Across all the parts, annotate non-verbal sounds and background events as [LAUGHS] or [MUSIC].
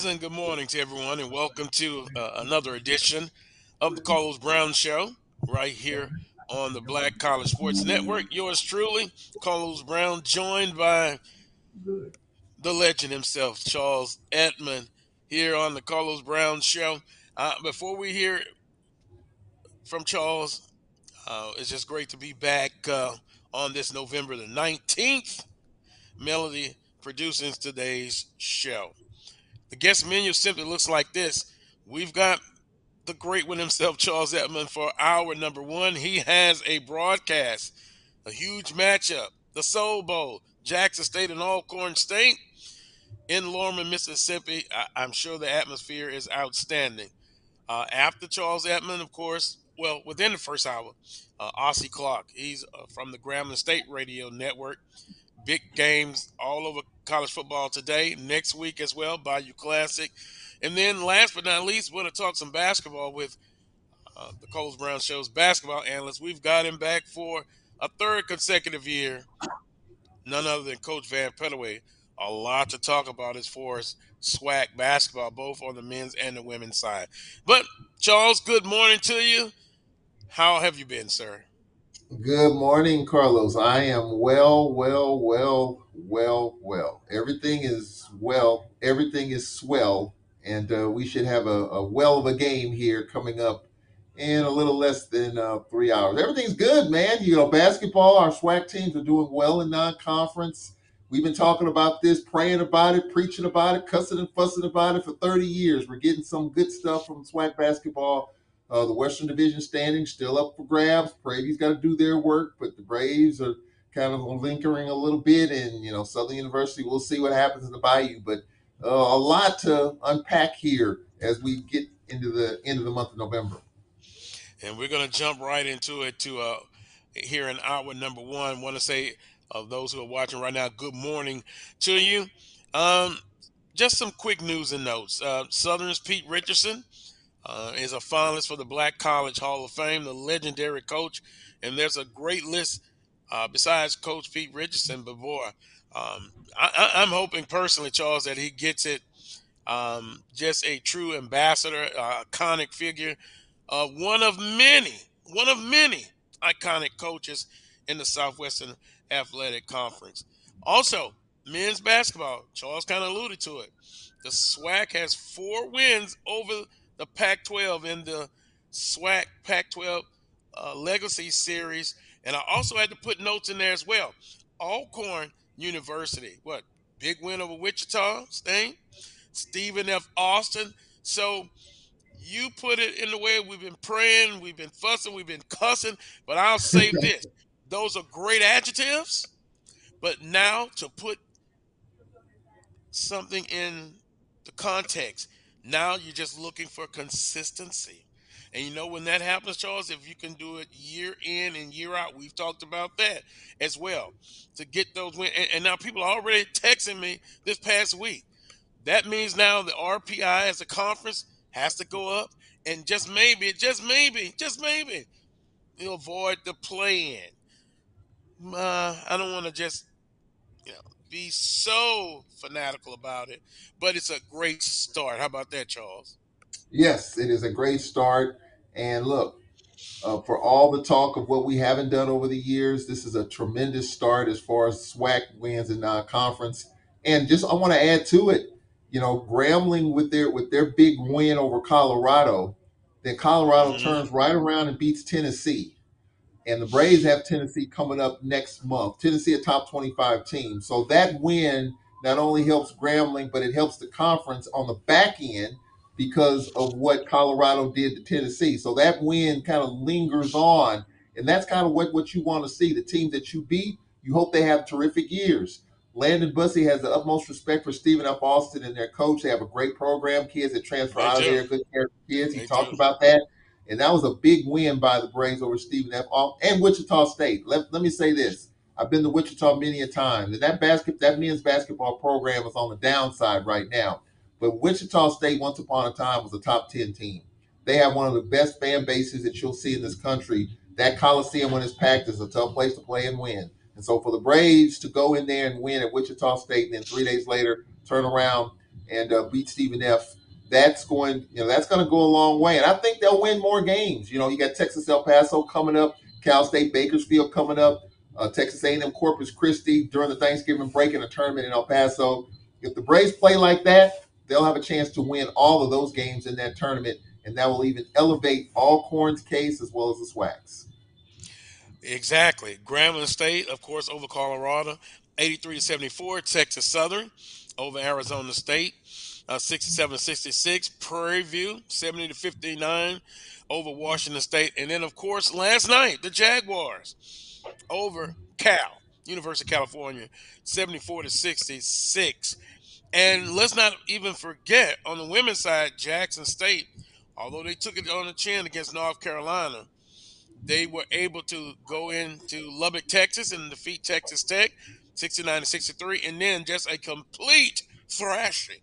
A pleasant good morning to everyone, and welcome to uh, another edition of the Carlos Brown Show right here on the Black College Sports Network. Yours truly, Carlos Brown, joined by the legend himself, Charles Edmond, here on the Carlos Brown Show. Uh, before we hear from Charles, uh, it's just great to be back uh, on this November the 19th. Melody producing today's show. The guest menu simply looks like this. We've got the great one himself, Charles Edmond, for our number one. He has a broadcast, a huge matchup, the Soul Bowl, Jackson State and Alcorn State in Lorman, Mississippi. I- am sure the atmosphere is outstanding. Uh, after Charles Edmond, of course, well, within the first hour, uh, Aussie Clark. He's uh, from the Grambling State Radio Network big games all over college football today, next week as well, Bayou Classic. And then last but not least, we're going to talk some basketball with uh, the Carlos Brown Show's basketball analyst. We've got him back for a third consecutive year, none other than Coach Vann Pettaway. A lot to talk about as far as SWAC basketball, both on the men's and the women's side. But, Charles, good morning to you. How have you been, sir? Good morning, Carlos. I am well, well, well, well, well. Everything is well. Everything is swell. And uh, we should have a, a well of a game here coming up in a little less than uh, three hours. Everything's good, man. You know, basketball, our SWAC teams are doing well in non conference. We've been talking about this, praying about it, preaching about it, cussing and fussing about it for 30 years. We're getting some good stuff from SWAC basketball uh, the Western Division standing still up for grabs. Prairie's got to do their work, but the Braves are kind of lingering a little bit. And, you know, Southern University, we'll see what happens in the Bayou. But uh, a lot to unpack here as we get into the end of the month of November. And we're going to jump right into it to uh, here in hour number one. Want to say of those who are watching right now, good morning to you. Um, just some quick news and notes. Uh, Southern's Pete Richardson uh, is a finalist for the Black College Hall of Fame, the legendary coach. And there's a great list uh, besides Coach Pete Richardson. Boy, um, I, am hoping personally, Charles, that he gets it. Um, just a true ambassador, uh, iconic figure, uh, one of many, one of many iconic coaches in the Southwestern Athletic Conference. Also, men's basketball. Charles kind of alluded to it. The SWAC has four wins over the Pac 12 in the SWAC Pac 12 uh, Legacy Series. And I also had to put notes in there as well. Alcorn University, what? Big win over Wichita State, Stephen F. Austin. So you put it in the way we've been praying, we've been fussing, we've been cussing, but I'll say [LAUGHS] this those are great adjectives. But now to put something in the context, now you're just looking for consistency. And you know when that happens, Charles, if you can do it year in and year out, we've talked about that as well to get those wins. And, and now people are already texting me this past week. That means now the RPI as a conference has to go up, and just maybe, just maybe, just maybe, you avoid the play in. Uh, I don't want to just you know, be so fanatical about it, but it's a great start. How about that, Charles? Yes, it is a great start. And look, uh, for all the talk of what we haven't done over the years, this is a tremendous start as far as SWAC wins in non-conference. And just I want to add to it, you know, Grambling with their with their big win over Colorado, then Colorado mm-hmm. turns right around and beats Tennessee and the Braves have Tennessee coming up next month. Tennessee, a top 25 team. So that win not only helps Grambling, but it helps the conference on the back end because of what Colorado did to Tennessee. So that win kind of lingers on. And that's kind of what, what you want to see. The team that you beat, you hope they have terrific years. Landon Bussie has the utmost respect for Stephen F. Austin and their coach. They have a great program, kids that transfer They out of there, good kids. He They talked do. about that. And that was a big win by the Braves over Stephen F. Austin and Wichita State. Let, let me say this. I've been to Wichita many a time. And that basket that men's basketball program is on the downside right now. But Wichita State, once upon a time, was a top 10 team. They have one of the best fan bases that you'll see in this country. That Coliseum, when it's packed, is a tough place to play and win. And so for the Braves to go in there and win at Wichita State and then three days later turn around and uh, beat Stephen F., that's going, you know, that's going to go a long way. And I think they'll win more games. You know, you got Texas El Paso coming up, Cal State Bakersfield coming up, uh, Texas A&M Corpus Christi during the Thanksgiving break in a tournament in El Paso. If the Braves play like that, they'll have a chance to win all of those games in that tournament, and that will even elevate Alcorn's case as well as the SWAC's. Exactly. Grambling State, of course, over Colorado, 83 to 74. Texas Southern over Arizona State, uh, 67 66. Prairie View, 70 to 59 over Washington State. And then, of course, last night, the Jaguars over Cal, University of California, 74 to 66. And let's not even forget on the women's side, Jackson State, although they took it on the chin against North Carolina, they were able to go into Lubbock, Texas, and defeat Texas Tech, 69 to 63, and then just a complete thrashing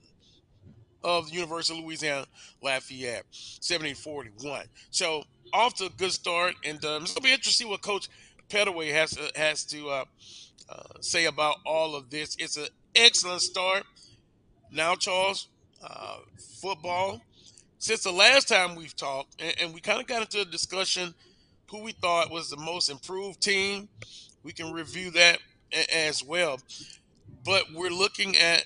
of the University of Louisiana Lafayette, 70 41. So off to a good start, and um, it's gonna be interesting to see what Coach Pettaway has to, has to uh, uh, say about all of this. It's an excellent start. Now, Charles, uh, football. Since the last time we've talked, and, and we kind of got into a discussion who we thought was the most improved team. We can review that a- as well. But we're looking at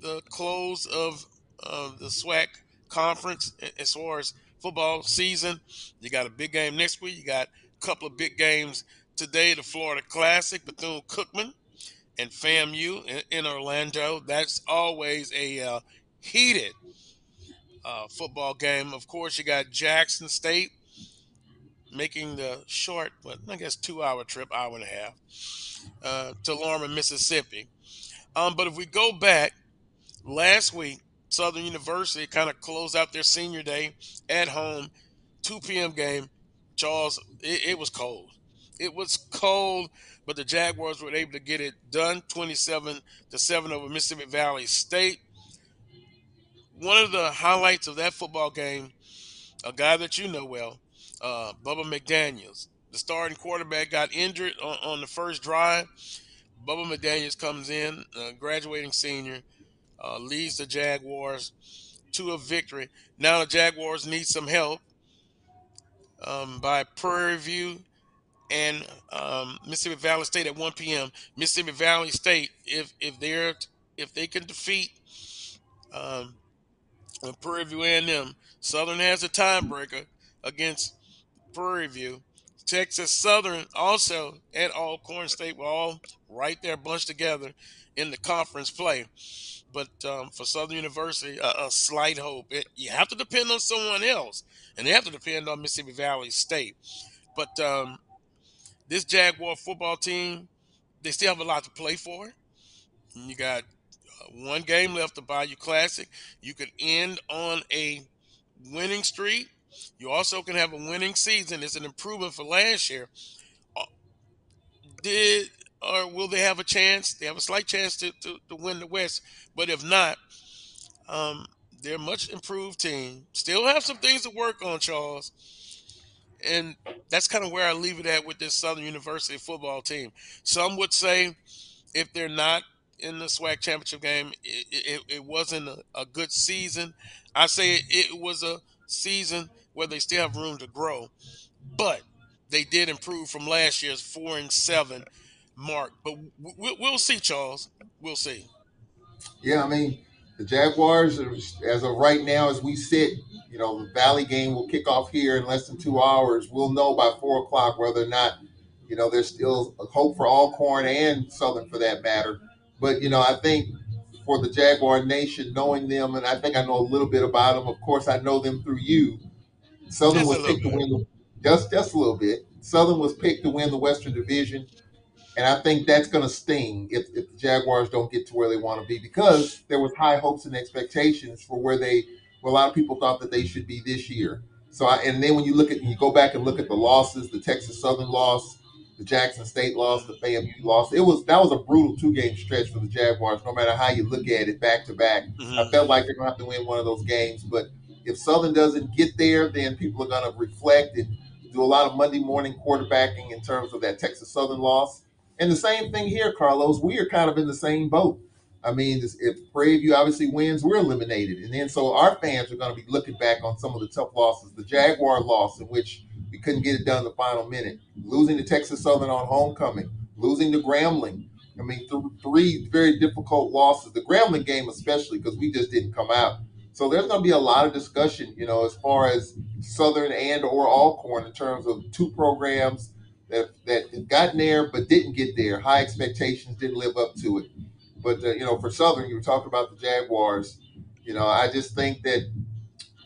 the close of uh, the SWAC conference as far as football season. You got a big game next week. You got a couple of big games today. The Florida Classic, Bethune Cookman, and FAMU in, in Orlando. That's always a uh, heated uh, football game. Of course, you got Jackson State making the short, but I guess two hour trip, hour and a half, uh, to Lorman, Mississippi. Um, but if we go back last week, Southern University kind of closed out their senior day at home, 2 p.m. game. Charles, it, it was cold. It was cold, but the Jaguars were able to get it done 27 to 7 over Mississippi Valley State. One of the highlights of that football game, a guy that you know well, uh, Bubba McDaniels. The starting quarterback got injured on, on the first drive. Bubba McDaniels comes in, graduating senior, uh, leads the Jaguars to a victory. Now the Jaguars need some help um, by Prairie View and um, Mississippi Valley State at 1 p.m. Mississippi Valley State, if if they're if they can defeat um, Prairie View A&M, Southern has a tiebreaker against Prairie View. Texas Southern also at Alcorn State were all right there bunched together in the conference play. But um, for Southern University, a, a slight hope. It, you have to depend on someone else, and they have to depend on Mississippi Valley State. But um, this Jaguar football team, they still have a lot to play for. You got uh, one game left to buy Bayou Classic. You could end on a winning streak. You also can have a winning season. It's an improvement for last year. Uh, Did or will they have a chance? They have a slight chance to, to, to win the West, but if not, um, they're a much improved team. Still have some things to work on, Charles. And that's kind of where I leave it at with this Southern University football team. Some would say if they're not in the SWAC championship game, it, it, it wasn't a, a good season. I say it, it was a season where they still have room to grow, but they did improve from last year's four and seven mark. But we, we'll see, Charles. We'll see. Yeah, I mean, the Jaguars, as of right now, as we sit, you know, the Valley game will kick off here in less than two hours. We'll know by four o'clock whether or not, you know, there's still a hope for Alcorn and Southern for that matter. But, you know, I think for the Jaguar Nation, knowing them, and I think I know a little bit about them. Of course, I know them through you. Southern Just was picked to win the, just just a little bit. Southern was picked to win the Western Division, and I think that's going to sting if, if the Jaguars don't get to where they want to be because there was high hopes and expectations for where they, where a lot of people thought that they should be this year. So, I, and then when you look at, you go back and look at the losses, the Texas Southern loss, the Jackson State loss, the FAMU loss. It was that was a brutal two game stretch for the Jaguars. No matter how you look at it, back to back, Mhm. I felt like they're gonna have to win one of those games. But if Southern doesn't get there, then people are gonna reflect and do a lot of Monday morning quarterbacking in terms of that Texas Southern loss. And the same thing here, Carlos. We are kind of in the same boat. I mean, if Prairie View obviously wins, we're eliminated, and then so our fans are going to be looking back on some of the tough losses. The Jaguar loss, in which we couldn't get it done the final minute, losing to Texas Southern on homecoming, losing to Grambling. I mean, th- three very difficult losses. The Grambling game, especially, because we just didn't come out. So there's going to be a lot of discussion, you know, as far as Southern and or Alcorn in terms of two programs that that gotten there but didn't get there. High expectations didn't live up to it. But uh, you know, for Southern, you were talking about the Jaguars. You know, I just think that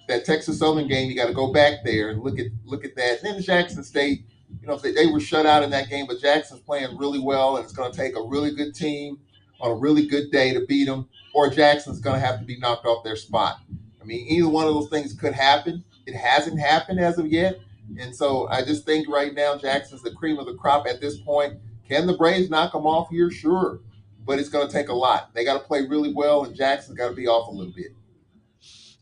that Texas Southern game, you got to go back there and look at look at that. And then Jackson State, you know, they, they were shut out in that game, but Jackson's playing really well, and it's going to take a really good team on a really good day to beat them, or Jackson's going to have to be knocked off their spot. I mean, either one of those things could happen. It hasn't happened as of yet, and so I just think right now Jackson's the cream of the crop at this point. Can the Braves knock them off here? Sure, but it's going to take a lot. They got to play really well, and Jackson's got to be off a little bit.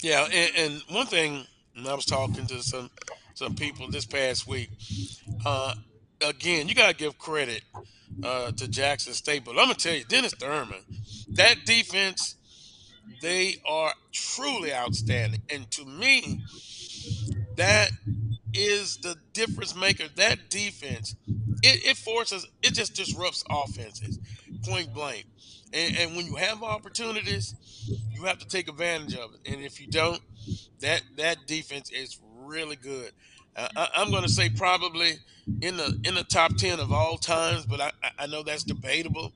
Yeah, and, and one thing, and I was talking to some some people this past week. Uh, again, you gotta give credit uh, to Jackson State, but I'm gonna tell you, Dennis Thurman, that defense, they are truly outstanding, and to me, that is the difference maker. That defense, it, it forces, it just disrupts offenses, point blank. And, and when you have opportunities, you have to take advantage of it. And if you don't, that that defense is really good. Uh, I, I'm going to say probably in the in the top ten of all times, but I, I- I know that's debatable.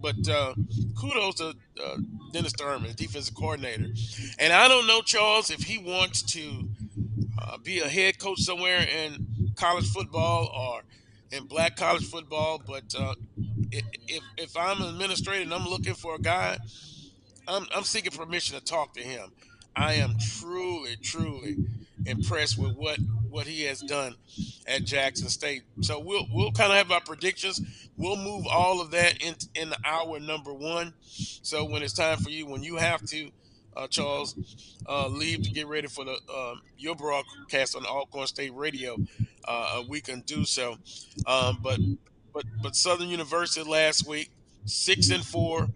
But uh, kudos to uh, Dennis Thurman, defensive coordinator. And I don't know Charles if he wants to uh, be a head coach somewhere in college football or in black college football. But uh, if if I'm an administrator and I'm looking for a guy, I'm I'm seeking permission to talk to him. I am truly, truly impressed with what what he has done at Jackson State. So we'll we'll kind of have our predictions. We'll move all of that in in hour number one. So when it's time for you, when you have to, uh, Charles, uh, leave to get ready for the um, your broadcast on Alcorn State Radio, uh, we can do so. Um, but but but Southern University last week, six and four,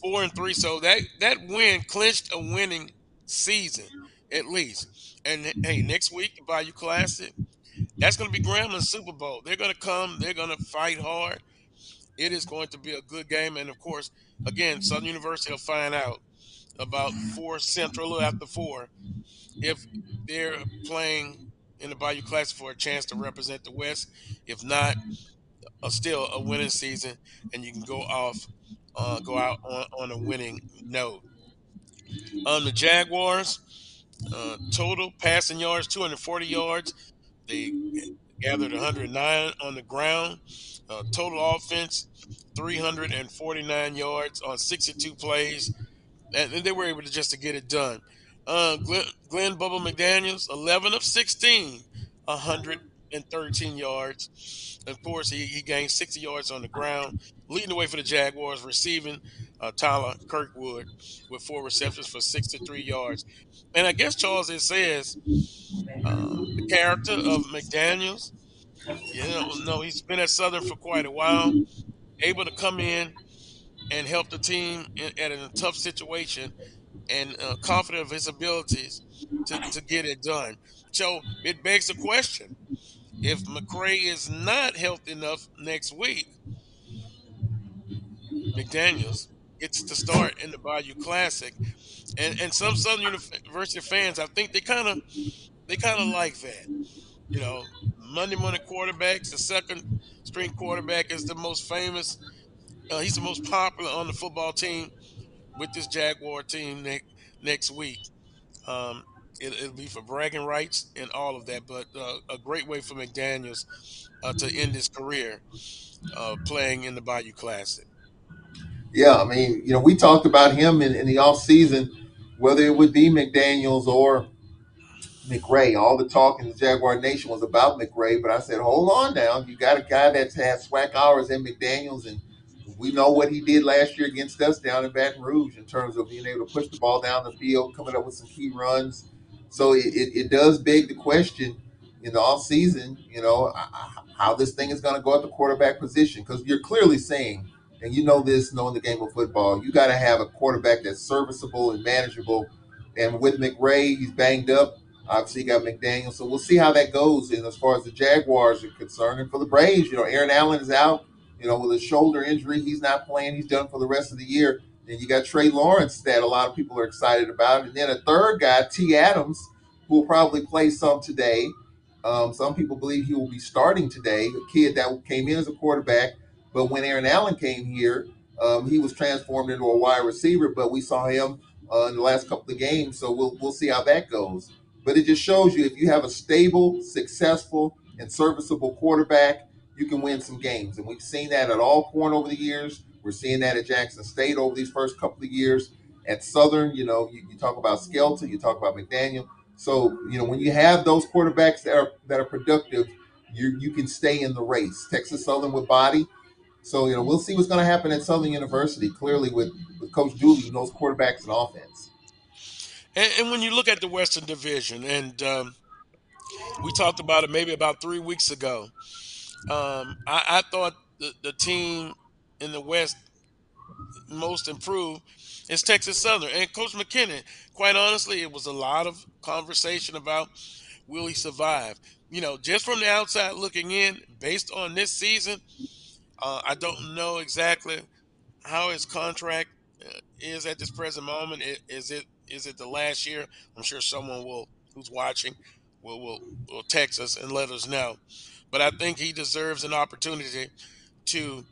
four and three. So that that win clinched a winning season at least. And hey, next week Bayou Classic, that's going to be Grambling Super Bowl. They're going to come. They're going to fight hard. It is going to be a good game, and of course, again, Southern University will find out about four Central after four if they're playing in the Bayou Classic for a chance to represent the West. If not, still a winning season, and you can go off, uh, go out on, on a winning note. On the Jaguars, uh, total passing yards 240 yards. They gathered 109 on the ground. Uh, total offense 349 yards on 62 plays, and, they were able to just to get it done. Uh, Glenn, Glenn Bubba McDaniel's 11 of 16, 113 yards. Of course, he, he gained 60 yards on the ground, leading the way for the Jaguars, receiving uh, Tyler Kirkwood with four receptions for 63 yards. And I guess Charles, it says uh, the character of McDaniels. You know, no, he's been at Southern for quite a while, able to come in and help the team in, at a tough situation, and uh, confident of his abilities to, to get it done. So it begs the question: If McCray is not healthy enough next week, McDaniel's gets to start in the Bayou Classic, and and some Southern University fans, I think they kind of they kind of like that. You know, Monday morning quarterbacks, the second string quarterback is the most famous. Uh, he's the most popular on the football team. with this Jaguar team next next week. Um, it, will be for bragging rights and all of that, but uh, a great way for McDaniels uh, to end his career uh, playing in the Bayou Classic. Yeah, I mean, you know, we talked about him in, in the off season, whether it would be McDaniels or McCray. All the talk in the Jaguar Nation was about McCray, but I said, hold on now. You got a guy that's had SWAC hours in McDaniels, and we know what he did last year against us down in Baton Rouge in terms of being able to push the ball down the field, coming up with some key runs. So it, it, it does beg the question in the off season, you know, how this thing is going to go at the quarterback position because you're clearly saying, and you know this, knowing the game of football, you got to have a quarterback that's serviceable and manageable. And with McCray, he's banged up. Obviously, you got McDaniel. So we'll see how that goes. And as far as the Jaguars are concerned, and for the Braves, you know, Aaron Allen is out, you know, with a shoulder injury. He's not playing. He's done for the rest of the year. And you got Trey Lawrence that a lot of people are excited about. And then a third guy, T. Adams, who will probably play some today. Um, some people believe he will be starting today. A kid that came in as a quarterback, but when Aaron Allen came here, um, he was transformed into a wide receiver. But we saw him uh, in the last couple of games, so we'll we'll see how that goes. But it just shows you if you have a stable, successful, and serviceable quarterback, you can win some games. And we've seen that at Alcorn over the years. We're seeing that at Jackson State over these first couple of years. At Southern, you know, you, you talk about Skelton, you talk about McDaniel. So, you know, when you have those quarterbacks that are that are productive, you you can stay in the race. Texas Southern with body. So, you know, we'll see what's going to happen at Southern University. Clearly, with, with Coach Dooley, he knows quarterbacks and offense. And, and, when you look at the Western Division, and um, we talked about it maybe about three weeks ago, um, I, I, thought the, the team in the West most improved is Texas Southern. And Coach McKinnon, quite honestly, it was a lot of conversation about will he survive. You know, just from the outside looking in, based on this season, uh, I don't know exactly how his contract uh, is at this present moment. Is it is it the last year? I'm sure someone will who's watching will will will text us and let us know. But I think he deserves an opportunity to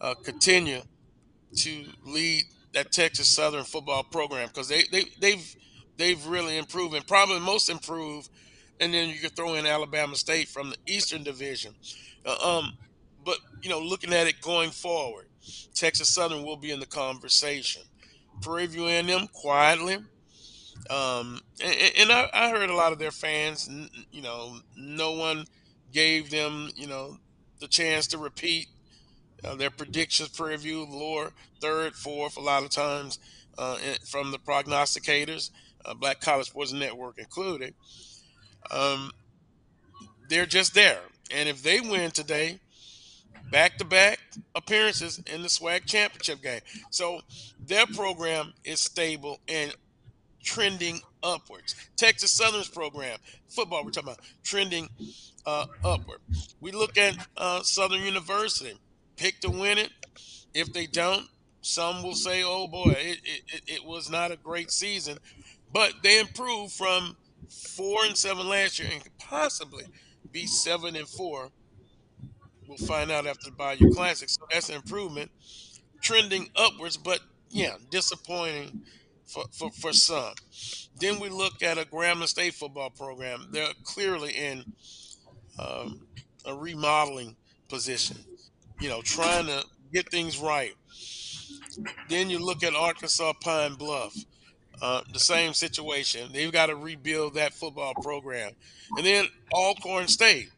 uh, continue to lead that Texas Southern football program because they, they they've they've really improved and probably most improved. And then you could throw in Alabama State from the Eastern Division. Uh, um, but you know, looking at it going forward, Texas Southern will be in the conversation. View A&M quietly, um, and, and I, I, heard a lot of their fans. You know, no one gave them you know the chance to repeat uh, their predictions preview lower third, fourth, a lot of times uh, from the prognosticators, uh, Black College Sports Network included. Um, they're just there. And if they win today, back to back appearances in the SWAC championship game. So their program is stable and trending upwards. Texas Southern's program, football, we're talking about trending uh, upward. We look at uh, Southern University pick to win it. If they don't, some will say, "Oh boy, it, it, it was not a great season," but they improved from four and seven last year and could possibly be seven and four. We'll find out after the Bayou Classic. So that's an improvement, trending upwards, but yeah, disappointing for, for, for some. Then we look at a Grambling State football program. They're clearly in um, a remodeling position you know, trying to get things right. Then you look at Arkansas Pine Bluff, uh, the same situation. They've got to rebuild that football program. And then Alcorn State,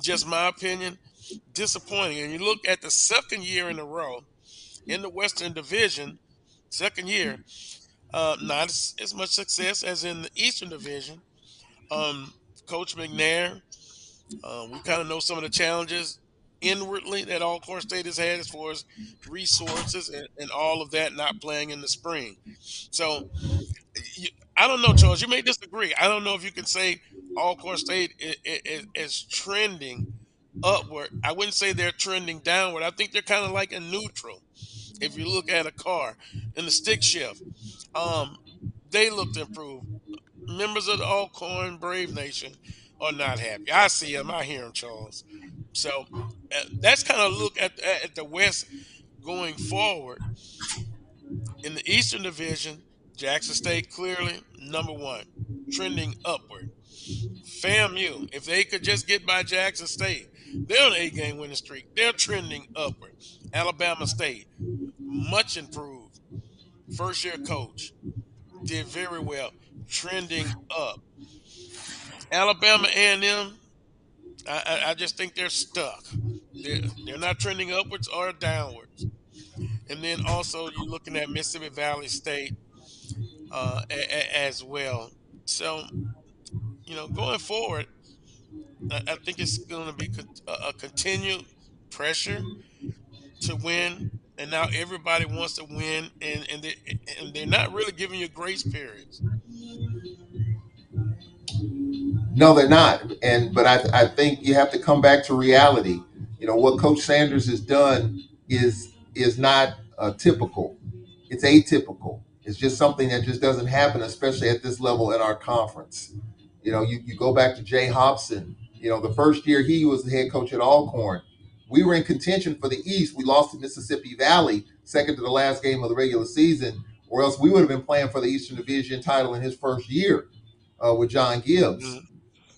just my opinion, disappointing. And you look at the second year in a row in the Western Division, second year, uh, not as, as, much success as in the Eastern Division. Um, Coach McNair, uh, we kind of know some of the challenges inwardly that Alcorn State has had as far as resources and, and all of that not playing in the spring. So you, I don't know, Charles. You may disagree. I don't know if you can say Alcorn State is, is, is trending upward. I wouldn't say they're trending downward. I think they're kind of like a neutral. If you look at a car in the stick shift, um, they looked improved. Members of the Alcorn Brave Nation are not happy. I see them. I hear them, Charles. So uh, that's kind of look at, at the West going forward. In the Eastern Division, Jackson State clearly number one, trending upward. FAMU, if they could just get by Jackson State, they're on an eight game winning streak. They're trending upward. Alabama State, much improved. First year coach, did very well, trending up. Alabama A&M, I, I just think they're stuck. They're, they're not trending upwards or downwards. And then also you're looking at Mississippi Valley State uh, a, a, as well. So, you know, going forward, I, I think it's going to be a, a continued pressure to win and now everybody wants to win, and and they and they're not really giving you grace periods. No, they're not. And but I I think you have to come back to reality. You know what Coach Sanders has done is is not uh, typical. It's atypical. It's just something that just doesn't happen, especially at this level in our conference. You know, you, you go back to Jay Hopson. You know, the first year he was the head coach at Alcorn we were in contention for the East. We lost to Mississippi Valley, second to the last game of the regular season, or else we would have been playing for the Eastern Division title in his first year uh, with John Gibbs. Mm-hmm.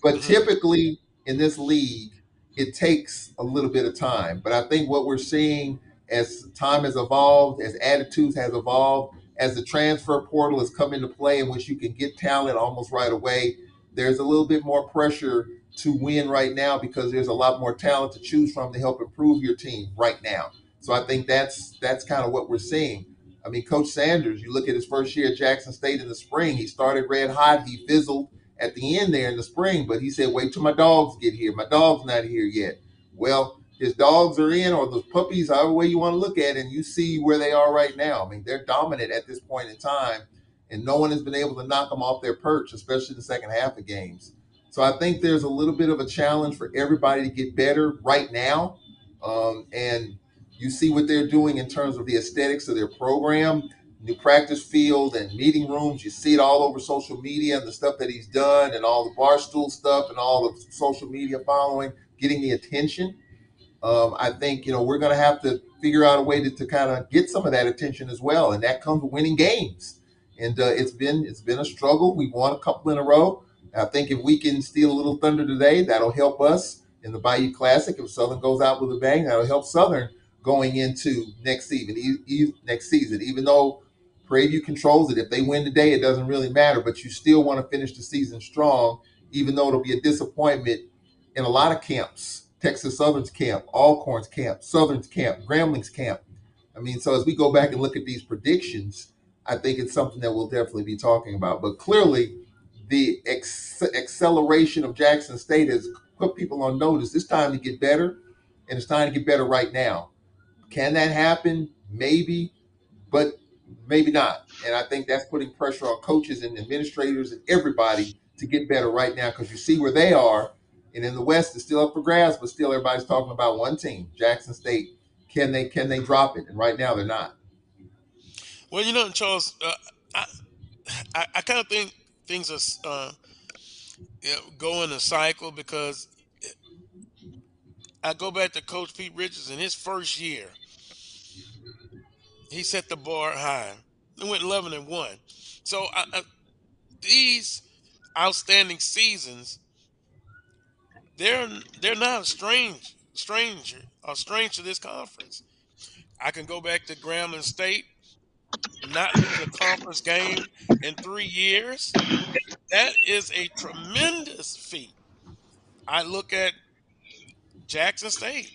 But mm-hmm. typically in this league, it takes a little bit of time. But I think what we're seeing as time has evolved, as attitudes has evolved, as the transfer portal has come into play in which you can get talent almost right away, there's a little bit more pressure to win right now because there's a lot more talent to choose from to help improve your team right now. So I think that's that's kind of what we're seeing. I mean, Coach Sanders, you look at his first year at Jackson State in the spring, he started red hot, he fizzled at the end there in the spring, but he said, wait till my dogs get here. My dog's not here yet. Well, his dogs are in, or those puppies, however way you want to look at it, and you see where they are right now. I mean, they're dominant at this point in time, and no one has been able to knock them off their perch, especially the second half of games. So I think there's a little bit of a challenge for everybody to get better right now. Um, and you see what they're doing in terms of the aesthetics of their program, new practice field and meeting rooms. You see it all over social media and the stuff that he's done and all the barstool stuff and all the social media following, getting the attention. Um, I think, you know, we're going to have to figure out a way to, to kind of get some of that attention as well. And that comes with winning games. And uh, it's been it's been a struggle. We won a couple in a row I think if we can steal a little thunder today, that'll help us in the Bayou Classic. If Southern goes out with a bang, that'll help Southern going into next season. E- e- next season, even though Prairie View controls it, if they win today, it doesn't really matter. But you still want to finish the season strong, even though it'll be a disappointment in a lot of camps. Texas Southern's camp, Alcorn's camp, Southern's camp, Grambling's camp. I mean, so as we go back and look at these predictions, I think it's something that we'll definitely be talking about. But clearly, the ex- acceleration of Jackson State has put people on notice. It's time to get better, and it's time to get better right now. Can that happen? Maybe, but maybe not. And I think that's putting pressure on coaches and administrators and everybody to get better right now because you see where they are. And in the West, it's still up for grabs, but still everybody's talking about one team, Jackson State. Can they can they drop it? And right now they're not. Well, you know, Charles, uh, I, I, I kind of think things are uh, you know, go in a cycle because I go back to Coach Pete Richards in his first year. He set the bar high. They went 11 and 1. So these outstanding seasons, they're they're not a strange stranger or strange to this conference. I can go back to Grambling State not lose a conference game in three years. That is a tremendous feat. I look at Jackson State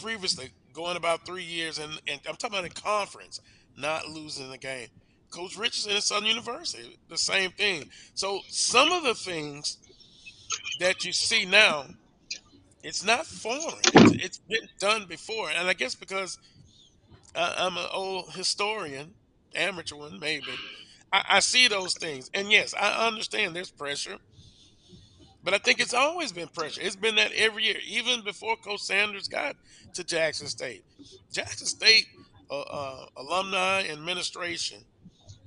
previously going about three years, and, and I'm talking about a conference, not losing the game. Coach Richardson at Southern University, the same thing. So some of the things that you see now, it's not foreign. It's, it's been done before, and I guess because – I, am an old historian, amateur one maybe. I, I see those things, and yes, I understand there's pressure. But I think it's always been pressure. It's been that every year, even before Coach Sanders got to Jackson State. Jackson State uh, uh, alumni administration,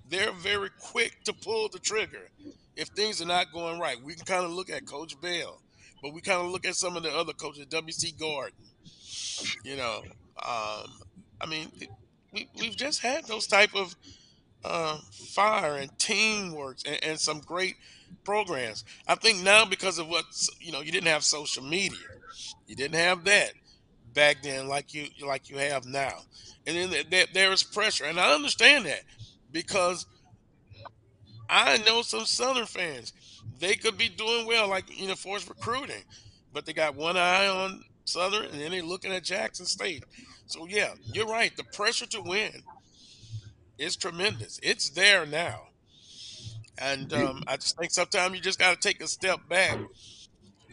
they're very quick to pull the trigger if things are not going right. We can kind of look at Coach Bell, but we kind of look at some of the other coaches, W.C. Gordon. You know, um, I mean, we, we've just had those type of uh, fire and teamwork and, and some great programs. I think now because of what you know, you didn't have social media, you didn't have that back then like you like you have now, and then th- th- there is pressure, and I understand that because I know some Southern fans. They could be doing well, like you know, force recruiting, but they got one eye on Southern, and then they're looking at Jackson State. So yeah, you're right. The pressure to win is tremendous. It's there now, and um, I just think sometimes you just got to take a step back.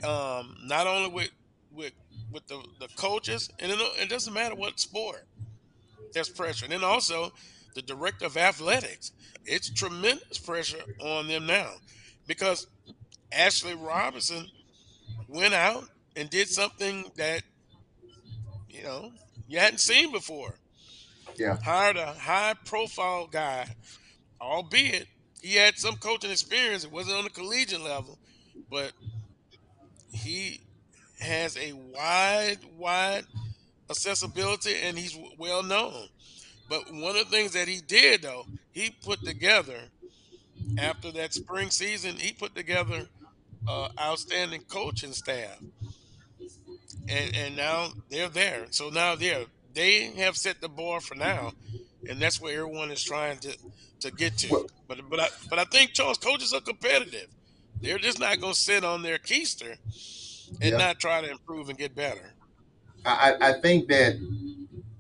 Um, not only with with with the, the coaches, and it, it doesn't matter what sport. There's pressure, and then also the director of athletics. It's tremendous pressure on them now because Ashley Robinson went out and did something that you know you hadn't seen before. Yeah. Hired a high profile guy, albeit he had some coaching experience. It wasn't on the collegiate level, but he has a wide, wide accessibility and he's well known. But one of the things that he did though, he put together after that spring season, he put together uh, outstanding coaching staff, and and now they're there. So now they're they have set the bar for now, and that's where everyone is trying to to get to. But but I but I think Charles coaches are competitive. They're just not going to sit on their keister and not try to improve and get better. I, I I think that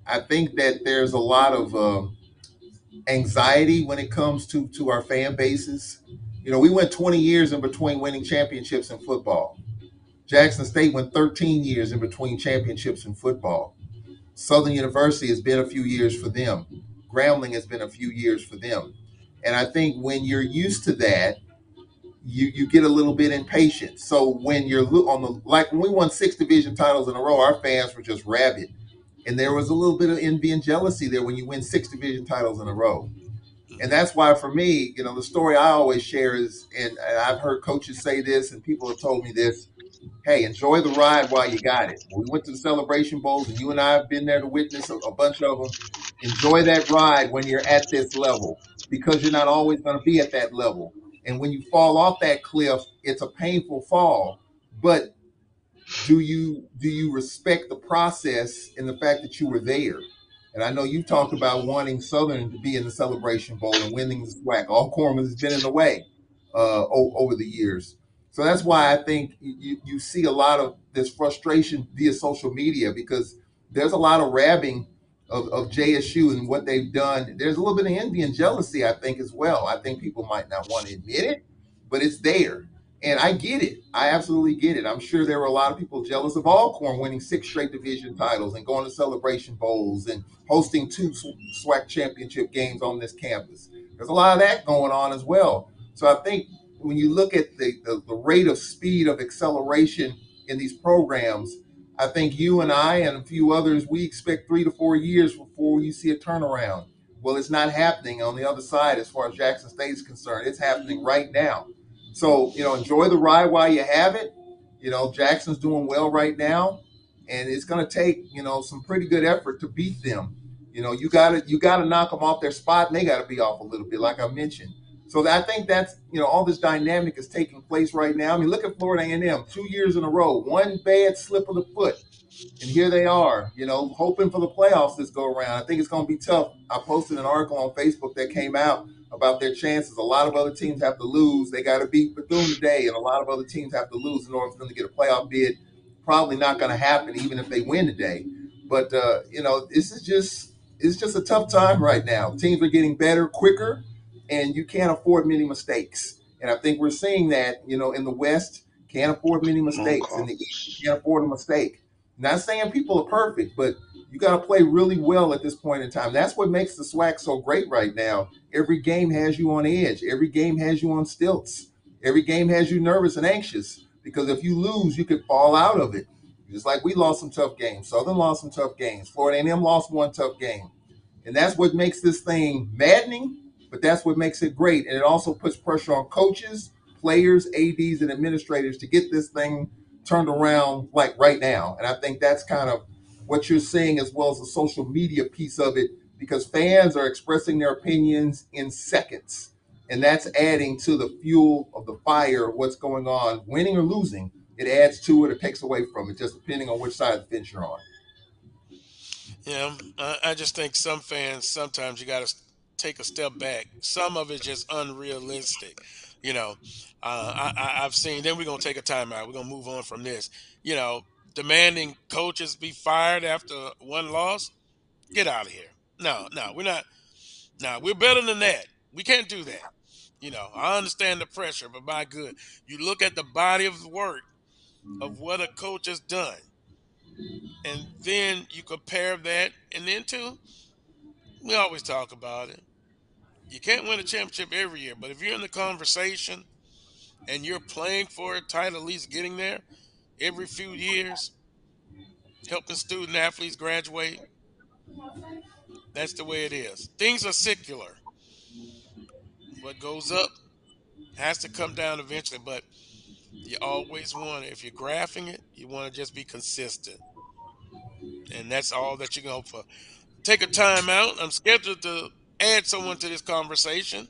I think that there's a lot of uh, anxiety when it comes to to our fan bases. You know, we went 20 years in between winning championships in football. Jackson State went 13 years in between championships in football. Southern University has been a few years for them. Grambling has been a few years for them. And I think when you're used to that, you you get a little bit impatient. So when you're on the like when we won six division titles in a row, our fans were just rabid, and there was a little bit of envy and jealousy there when you win six division titles in a row. And that's why for me, you know, the story I always share is, and, and I've heard coaches say this, and people have told me this. Hey, enjoy the ride while you got it. We went to the celebration bowls, and you and I have been there to witness a, a bunch of them. Enjoy that ride when you're at this level, because you're not always going to be at that level. And when you fall off that cliff, it's a painful fall. But do you do you respect the process and the fact that you were there? And I know you talked about wanting Southern to be in the Celebration Bowl and winning the SWAC. Alcorn has been in the way uh, over the years. So that's why I think you, you see a lot of this frustration via social media because there's a lot of rabbing of, of JSU and what they've done. There's a little bit of envy and jealousy, I think, as well. I think people might not want to admit it, but it's there. And I get it. I absolutely get it. I'm sure there were a lot of people jealous of Alcorn winning six straight division titles and going to celebration bowls and hosting two SWAC championship games on this campus. There's a lot of that going on as well. So I think when you look at the, the, the rate of speed of acceleration in these programs, I think you and I and a few others, we expect three to four years before you see a turnaround. Well, it's not happening on the other side as far as Jackson State is concerned. It's happening right now. So, you know, enjoy the ride while you have it. You know, Jackson's doing well right now, and it's going to take, you know, some pretty good effort to beat them. You know, you got to you got to knock them off their spot, and they got to be off a little bit, like I mentioned. So I think that's you know all this dynamic is taking place right now. I mean, look at Florida A&M, two years in a row, one bad slip of the foot, and here they are, you know, hoping for the playoffs this go around. I think it's going to be tough. I posted an article on Facebook that came out about their chances. A lot of other teams have to lose. They got to beat Bethune today, and a lot of other teams have to lose in order for them to get a playoff bid. Probably not going to happen, even if they win today. But uh, you know, this is just it's just a tough time right now. Teams are getting better quicker, and you can't afford many mistakes. And I think we're seeing that, you know, in the West, can't afford many mistakes. In the East, you can't afford a mistake. Not saying people are perfect, but you got to play really well at this point in time. That's what makes the SWAC so great right now. Every game has you on edge. Every game has you on stilts. Every game has you nervous and anxious because if you lose, you could fall out of it. Just like we lost some tough games. Southern lost some tough games. Florida A&M lost one tough game. And that's what makes this thing maddening, but that's what makes it great. And it also puts pressure on coaches, players, ADs, and administrators to get this thing turned around like right now. And I think that's kind of what you're seeing as well as the social media piece of it because fans are expressing their opinions in seconds. And that's adding to the fuel of the fire what's going on, winning or losing. It adds to it or takes away from it, just depending on which side of the fence you're on. Yeah, um, I, I just think some fans sometimes you got to take a step back. Some of it's just unrealistic. You know, uh, I, I've seen. Then we're gonna take a timeout. We're gonna move on from this. You know, demanding coaches be fired after one loss. Get out of here. No, no, we're not. No, we're better than that. We can't do that. You know, I understand the pressure, but by good, you look at the body of work of what a coach has done, and then you compare that, and then too, we always talk about it. You can't win a championship every year, but if you're in the conversation and you're playing for a title, at least getting there every few years, helping student athletes graduate, that's the way it is. Things are secular. What goes up has to come down eventually, but you always want to, if you're graphing it, you want to just be consistent. And that's all that you can hope for. Take a time out. I'm scheduled to add someone to this conversation.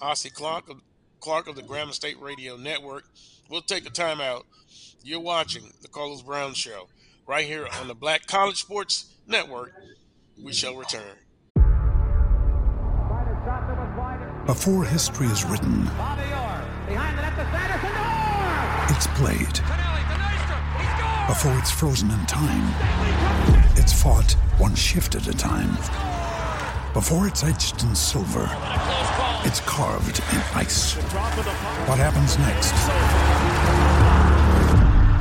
Ossie Clark of, Clark of the Grambling State Radio Network. We'll take a time out. You're watching the Carlos Brown Show right here on the Black College Sports Network. We shall return. Before history is written, it's played. Before it's frozen in time, it's fought one shift at a time. Before it's etched in silver, it's carved in ice. What happens next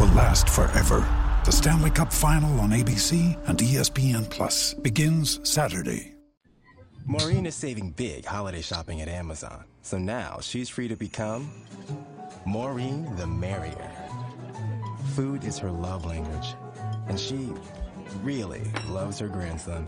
will last forever. The Stanley Cup Final on ABC and ESPN Plus begins Saturday. Maureen is saving big holiday shopping at Amazon, so now she's free to become Maureen the Merrier. Food is her love language, and she really loves her grandson.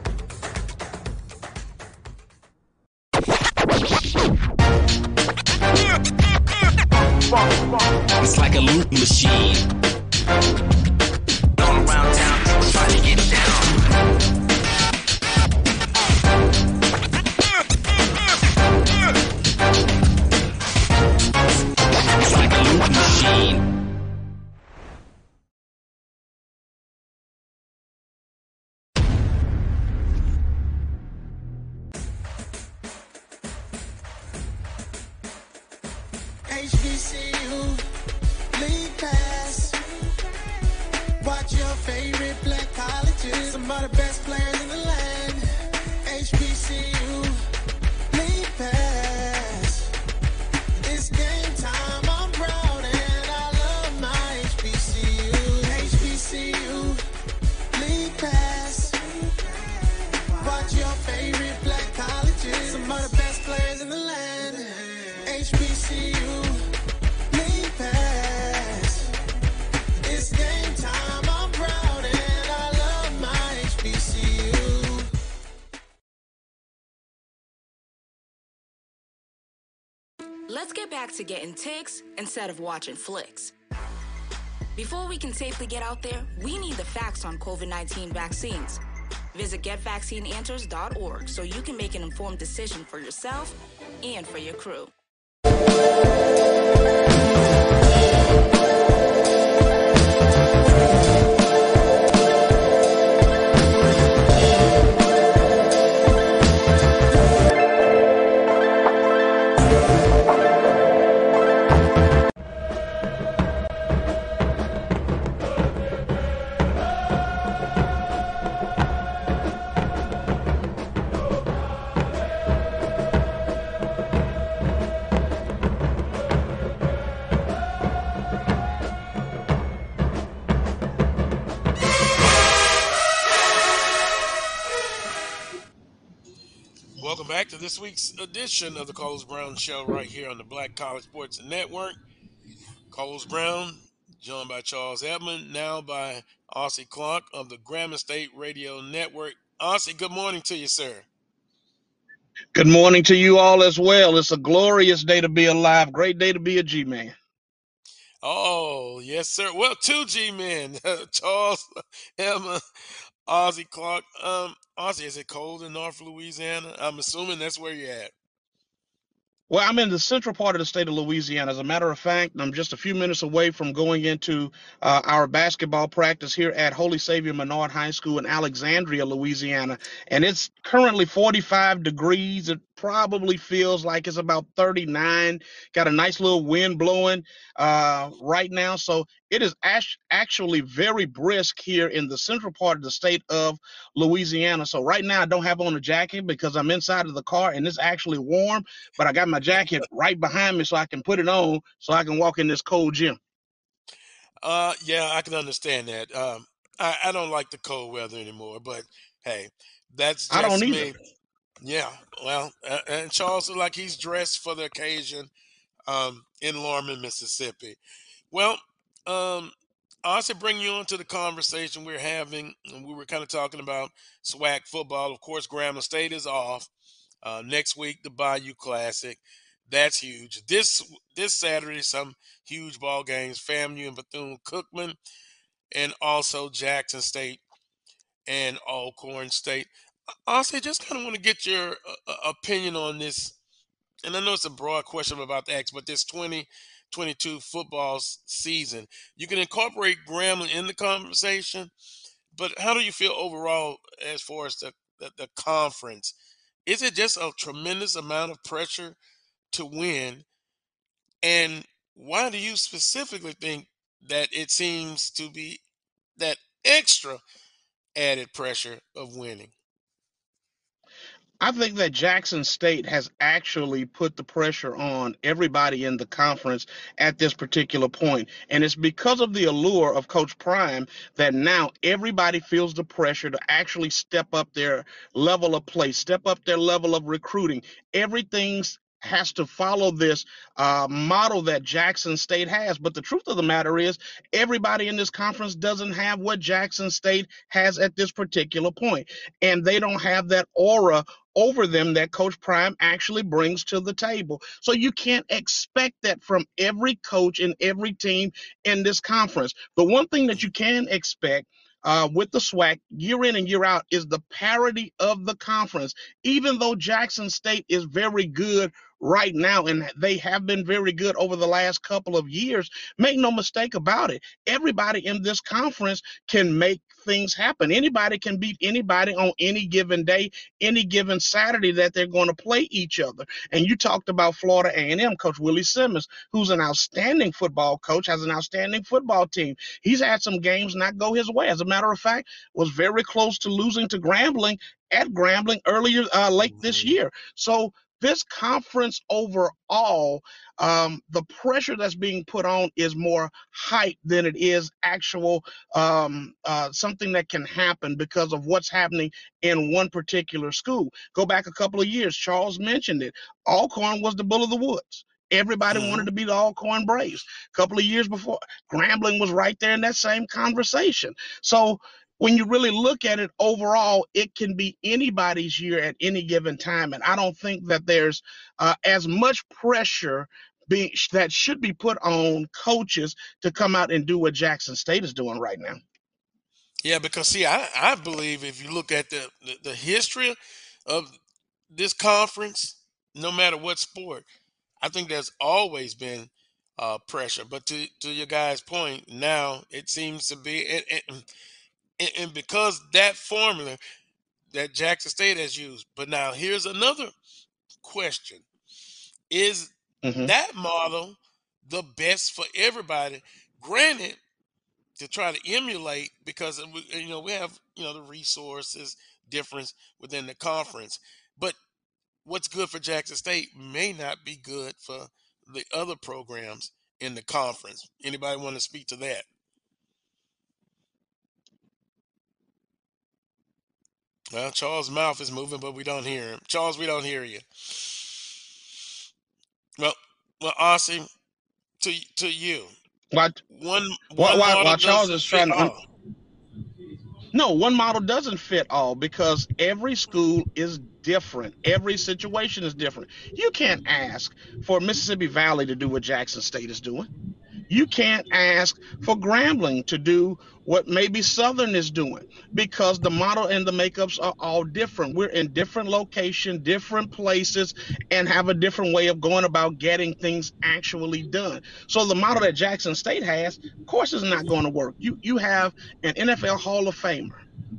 Machine. Back to getting ticks instead of watching flicks. Before we can safely get out there, we need the facts on COVID 19 vaccines. Visit getvaccineanswers.org so you can make an informed decision for yourself and for your crew. This week's edition of the Carlos Brown Show right here on the Black College Sports Network. Carlos Brown, joined by Charles Edmond, now by Ossie Clark of the Grambling State Radio Network. Ossie, good morning to you, sir. Good morning to you all as well. It's a glorious day to be alive. Great day to be a G man. Oh, yes, sir. Well, two G men, [LAUGHS] Charles, Emma, Ossie Clark. Um, Ossie, is it cold in North Louisiana? I'm assuming that's where you're at. Well, I'm in the central part of the state of Louisiana. As a matter of fact, I'm just a few minutes away from going into uh, our basketball practice here at Holy Savior Menard High School in Alexandria, Louisiana. And it's currently 45 degrees. It probably feels like it's about 39. Got a nice little wind blowing uh, right now. So it is act- actually very brisk here in the central part of the state of Louisiana. So right now I don't have on a jacket because I'm inside of the car and it's actually warm, but I got my jacket right behind me so I can put it on so I can walk in this cold gym. Uh, yeah, I can understand that. Um, I, I don't like the cold weather anymore, but hey, that's just I don't me. Yeah, well, uh, and Charles is like he's dressed for the occasion um, in Lorman, Mississippi. Well, um, I also bring you on to the conversation we're having. We were kind of talking about SWAC football. Of course, Grambling State is off uh, next week. The Bayou Classic, that's huge. This this Saturday, some huge ball games: FAMU and Bethune Cookman, and also Jackson State and Alcorn State. Honestly, just kind of want to get your uh, uh, opinion on this. And I know it's a broad question I'm about to ask, but this 2022 football season, you can incorporate Grambling in the conversation, but how do you feel overall as far as the, the, the conference? Is it just a tremendous amount of pressure to win? And why do you specifically think that it seems to be that extra added pressure of winning? I think that Jackson State has actually put the pressure on everybody in the conference at this particular point. And it's because of the allure of Coach Prime that now everybody feels the pressure to actually step up their level of play, step up their level of recruiting. Everything's has to follow this uh, model that Jackson State has. But the truth of the matter is, everybody in this conference doesn't have what Jackson State has at this particular point, and they don't have that aura over them that Coach Prime actually brings to the table. So you can't expect that from every coach and every team in this conference. The one thing that you can expect uh, with the SWAC year in and year out is the parity of the conference. Even though Jackson State is very good right now, and they have been very good over the last couple of years, make no mistake about it. Everybody in this conference can make things happen. Anybody can beat anybody on any given day, any given Saturday that they're going to play each other. And you talked about Florida A&M coach Willie Simmons, who's an outstanding football coach, has an outstanding football team. He's had some games not go his way. As a matter of fact, was very close to losing to Grambling at Grambling earlier uh, late this Mhm. year. So this conference overall, um, the pressure that's being put on is more hype than it is actual um, uh, something that can happen because of what's happening in one particular school. Go back a couple of years. Charles mentioned it. Alcorn was the bull of the woods. Everybody wanted Mhm. to be the Alcorn Braves. A couple of years before, Grambling was right there in that same conversation. So when you really look at it overall, it can be anybody's year at any given time. And I don't think that there's uh, as much pressure being, that should be put on coaches to come out and do what Jackson State is doing right now. Yeah, because see, I, I believe if you look at the, the, the history of this conference, no matter what sport, I think there's always been uh, pressure. But to, to your guy's point, now it seems to be, and, and and because that formula that Jackson State has used. But now here's another question: Is Mhm. that model the best for everybody? Granted, to try to emulate because you know we have you know the resources difference within the conference, but what's good for Jackson State may not be good for the other programs in the conference. Anybody want to speak to that? Well, Charles' mouth is moving, but we don't hear him. Charles, we don't hear you. Well, well, Ossie, to to you, What? one Why- one why- why Charles is trying to un- No, one model doesn't fit all because every school is different. Every situation is different. You can't ask for Mississippi Valley to do what Jackson State is doing. You can't ask for Grambling to do what maybe Southern is doing because the model and the makeups are all different. We're in different location, different places, and have a different way of going about getting things actually done. So the model that Jackson State has, of course, is not going to work. You you have an NFL Hall of Famer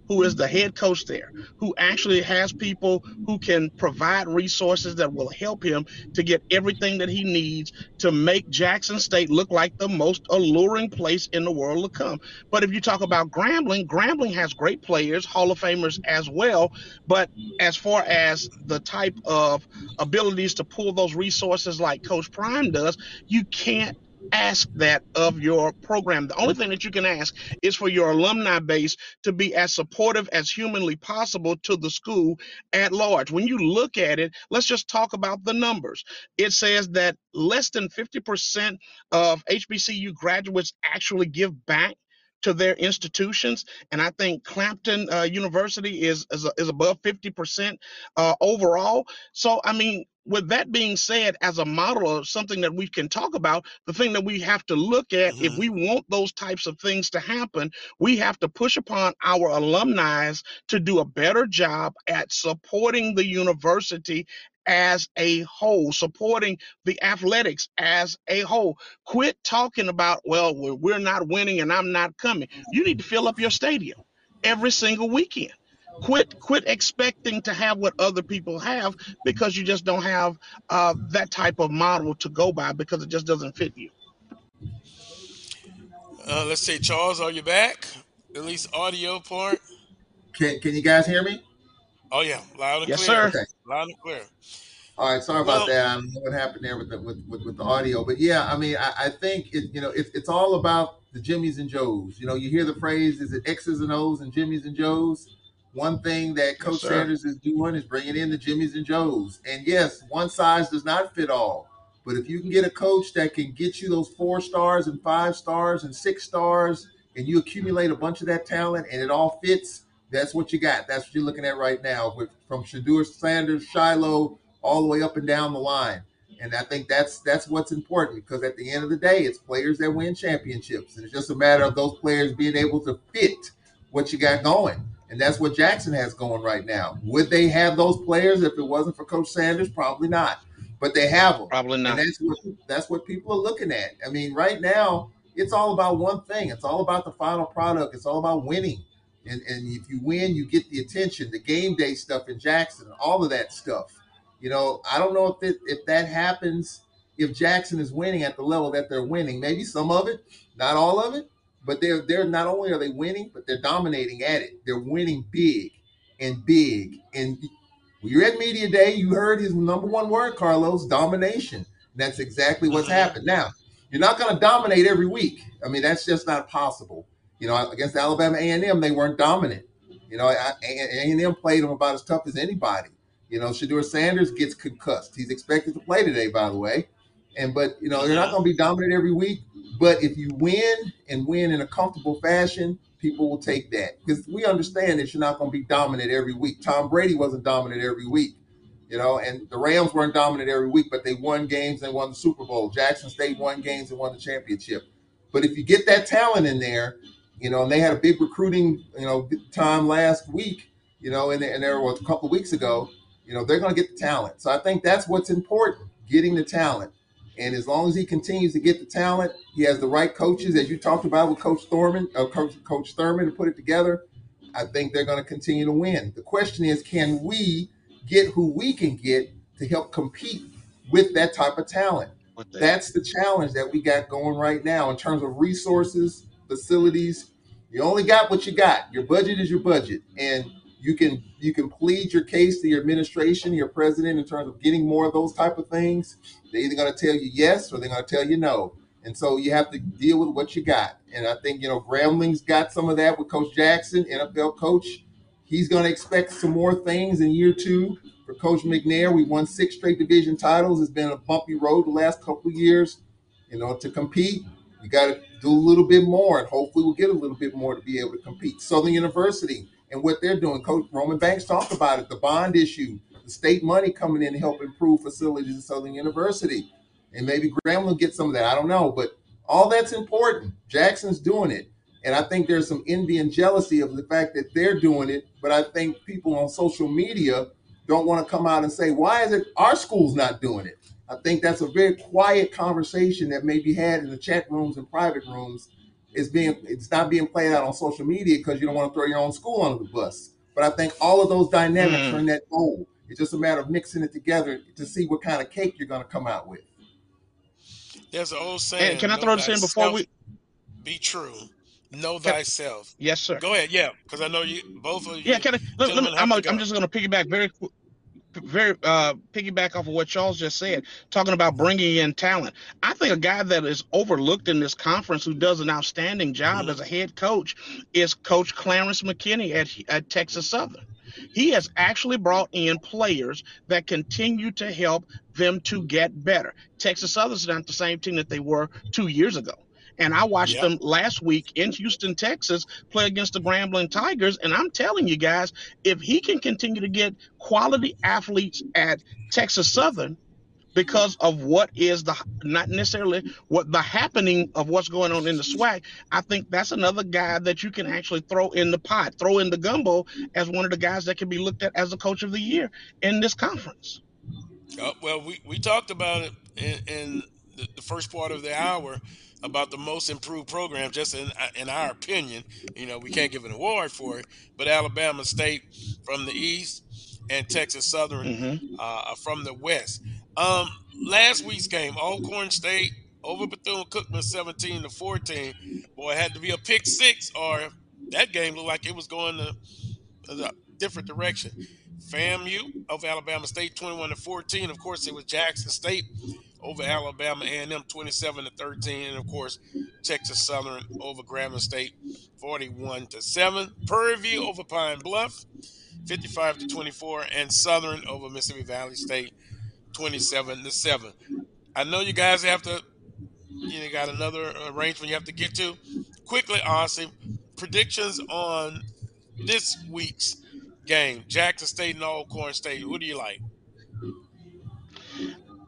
who is the head coach there, who actually has people who can provide resources that will help him to get everything that he needs to make Jackson State look like the most alluring place in the world to come. But if you talk about Grambling, Grambling has great players, Hall of Famers as well. But as far as the type of abilities to pull those resources like Coach Prime does, you can't ask that of your program. The only thing that you can ask is for your alumni base to be as supportive as humanly possible to the school at large. When you look at it, let's just talk about the numbers. It says that less than 50% of HBCU graduates actually give back to their institutions and i think Claflin uh, university is is, is above 50% uh, overall so i mean with that being said as a model of something that we can talk about the thing that we have to look at if Mhm. we want those types of things to happen we have to push upon our alumni to do a better job at supporting the university as a whole supporting the athletics as a whole. Quit talking about well we're not winning and i'm not coming. You need to fill up your stadium every single weekend quit quit expecting to have what other people have because you just don't have uh, that type of model to go by because it just doesn't fit you Uh, let's say, Charles, are you back? At least audio part. Can Can you guys hear me? Oh yeah, loud and Yes, clear. sir. Okay. Loud and clear. All right, sorry Well- about that. I don't know what happened there with the with, with, with the audio, but yeah, I mean, I, I think it, you know, it's it's all about the Jimmys and Joes. You know, you hear the phrase, "Is it X's and O's and Jimmys and Joes?" One thing that Coach sir. Sanders is doing is bringing in the Jimmys and Joes. And yes, one size does not fit all. But if you can get a coach that can get you those four stars and five stars and six stars, and you accumulate a bunch of that talent, and it all fits, that's what you got. That's what you're looking at right now, with from Shedeur Sanders, Shilo, all the way up and down the line. And I think that's that's what's important because at the end of the day, it's players that win championships, and it's just a matter of those players being able to fit what you got going. And that's what Jackson has going right now. Would they have those players if it wasn't for Coach Sanders? Probably not. But they have them. probably And not that's what that's what people are looking at. I mean, right now, it's all about one thing. It's all about the final product. It's all about winning. And and if you win, you get the attention, the game day stuff in Jackson, all of that stuff. You know, I don't know if it, if that happens if Jackson is winning at the level that they're winning. Maybe some of it, not all of it, but they're they're not only are they winning, but they're dominating at it. They're winning big and big. And when you're at media day, you heard his number one word, Carlos, domination. That's exactly what's Mhm. happened. Now, you're not going to dominate every week. I mean, that's just not possible. You know, against Alabama A&M, they weren't dominant. You know, A&M played them about as tough as anybody. You know, Shedeur Sanders gets concussed. He's expected to play today, by the way. And but you know, they're not going to be dominant every week. But if you win and win in a comfortable fashion, people will take that because we understand that you're not going to be dominant every week. Tom Brady wasn't dominant every week, you know, and the Rams weren't dominant every week, but they won games and won the Super Bowl. Jackson State won games and won the championship. But if you get that talent in there, you know, and they had a big recruiting, you know, time last week, you know, and, and there was a couple weeks ago, you know, they're going to get the talent. So I think that's what's important, getting the talent. And as long as he continues to get the talent, he has the right coaches, as you talked about with Coach Thurman, uh, Coach Coach Thurman, to put it together. I think they're going to continue to win. The question is, can we get who we can get to help compete with that type of talent? The- That's the challenge that we got going right now in terms of resources, facilities. You only got what you got. Your budget is your budget, and you can you can plead your case to your administration, your president, in terms of getting more of those type of things. They're either going to tell you yes or they're going to tell you no, and so you have to deal with what you got. And I think you know Grambling's got some of that with Coach Jackson, NFL coach. he's going to expect some more things in year two for Coach McNair. We won six straight division titles. It's been a bumpy road the last couple of years. You know, to compete, you got to do a little bit more, and hopefully we'll get a little bit more to be able to compete. Southern University and what they're doing. Coach Roman Banks talked about it, the bond issue, the state money coming in to help improve facilities at Southern University. And maybe Graham will get some of that. I don't know. But all that's important. Jackson's doing it. And I think there's some envy and jealousy of the fact that they're doing it. But I think people on social media don't want to come out and say, why is it our school's not doing it? I think that's a very quiet conversation that may be had in the chat rooms and private rooms. It's being it's not being played out on social media because you don't want to throw your own school under the bus. But I think all of those dynamics Mm. are in that bowl. It's just a matter of mixing it together to see what kind of cake you're going to come out with. There's an old saying. And can I throw this in before we? be true? Know Can- thyself. Yes, sir. Go ahead, yeah, because I know you both of you. Yeah, can I? Let, let gentlemen me, have I'm, to a, go. I'm just going to piggyback very, qu- very uh, piggyback off of what Charles just said, talking about bringing in talent. I think a guy that is overlooked in this conference who does an outstanding job as a head coach is Coach Clarence McKinney at, at Texas Southern. He has actually brought in players that continue to help them to get better. Texas Southern's not the same team that they were two years ago. And I watched Yep. them last week in Houston, Texas, play against the Grambling Tigers. And I'm telling you guys, if he can continue to get quality athletes at Texas Southern because of what is the not necessarily what the happening of what's going on in the SWAC, I think that's another guy that you can actually throw in the pot, throw in the gumbo as one of the guys that can be looked at as the coach of the year in this conference. Uh, well, we, we talked about it in, in the, the first part of the hour about the most improved program, just in in our opinion. You know, we can't give an award for it, but Alabama State from the east and Texas Southern Mhm. uh, from the west. Um, last week's game, Alcorn State over Bethune Cookman, seventeen to fourteen. Boy, it had to be a pick six, or that game looked like it was going to a different direction. FAMU of Alabama State, twenty-one to fourteen. Of course, it was Jackson State over Alabama A&M, twenty-seven to thirteen, and of course, Texas Southern over Grambling State, forty-one to seven. Prairie View over Pine Bluff, fifty-five to twenty-four, and Southern over Mississippi Valley State, twenty-seven to seven. I know you guys have to. You know, got another arrangement you have to get to. Quickly, Austin, predictions on this week's game: Jackson State and Alcorn State. Who do you like?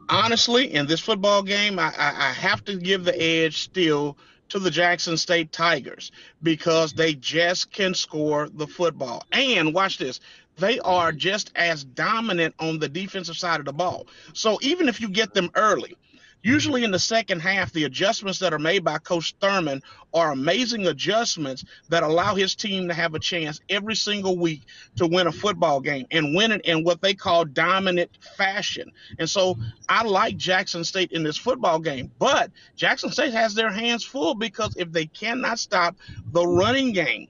Honestly, in this football game, I, I, I have to give the edge still to the Jackson State Tigers because they just can score the football. And watch this. They are just as dominant on the defensive side of the ball. So even if you get them early, usually in the second half, the adjustments that are made by Coach Thurman are amazing adjustments that allow his team to have a chance every single week to win a football game and win it in what they call dominant fashion. And so I like Jackson State in this football game, but Jackson State has their hands full because if they cannot stop the running game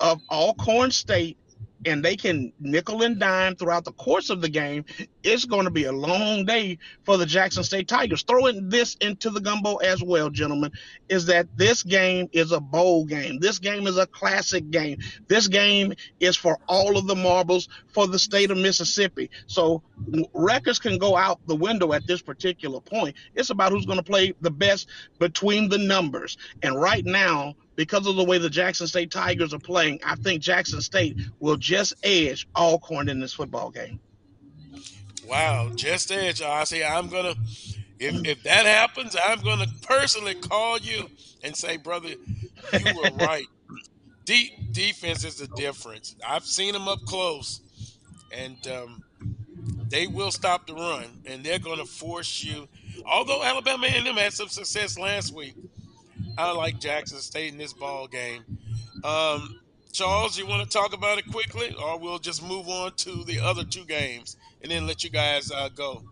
of Alcorn State and they can nickel and dime throughout the course of the game, it's going to be a long day for the Jackson State Tigers. Throwing this into the gumbo as well, gentlemen, is that this game is a bowl game. This game is a classic game. This game is for all of the marbles for the state of Mississippi. So records can go out the window at this particular point. It's about who's going to play the best between the numbers. And right now, because of the way the Jackson State Tigers are playing, I think Jackson State will just edge Alcorn in this football game. Wow, just edge. I say I'm gonna. If if that happens, I'm gonna personally call you and say, brother, you were [LAUGHS] right. Deep defense is the difference. I've seen them up close, and um, they will stop the run, and they're gonna force you. Although Alabama and them had some success last week, I like Jackson State in this ball game. Um, Charles, you want to talk about it quickly, or we'll just move on to the other two games and then let you guys uh, go.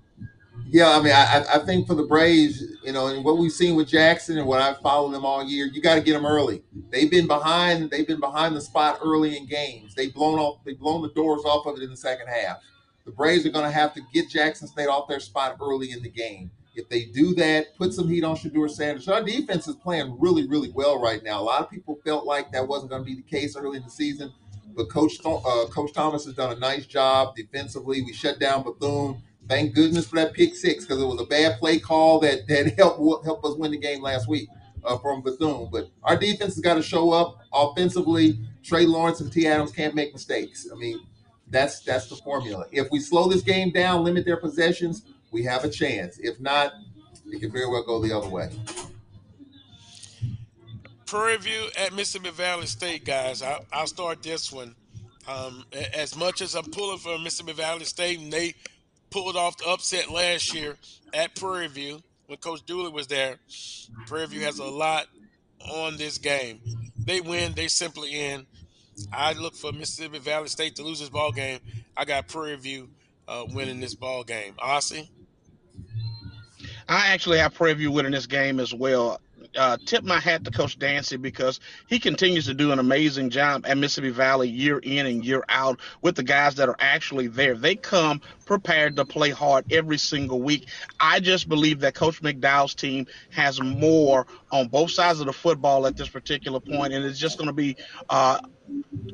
Yeah, I mean, I, I- think for the Braves, you know, and what we've seen with Jackson and what I've followed them all year, you got to get them early. They've been behind. They've been behind the spot early in games. They've blown off. They've blown the doors off of it in the second half. The Braves are going to have to get Jackson State off their spot early in the game. If they do that, put some heat on Shedeur Sanders. Our defense is playing really, really well right now. A lot of people felt like that wasn't going to be the case early in the season. But Coach uh, Coach Thomas has done a nice job defensively. We shut down Bethune. Thank goodness for that pick six because it was a bad play call that that [LAUGHS] helped help us win the game last week uh, from Bethune. But our defense has got to show up offensively. Trey Lawrence and T. Adams can't make mistakes. I mean, that's that's the formula. If we slow this game down, limit their possessions, we have a chance. If not, it can very well go the other way. Prairie View at Mississippi Valley State, guys. I, will start this one. Um, as much as I'm pulling for Mississippi Valley State, and they pulled off the upset last year at Prairie View when Coach Dooley was there. Prairie View has a lot on this game. They win, they simply in. I look for Mississippi Valley State to lose this ball game. I got Prairie View uh, winning this ball game. Ossie? I actually have Prairie View winning this game as well uh, tip my hat to Coach Dancy because he continues to do an amazing job at Mississippi Valley year in and year out with the guys that are actually there. They come prepared to play hard every single week. I just believe that Coach McDowell's team has more on both sides of the football at this particular point, and it's just going to be uh,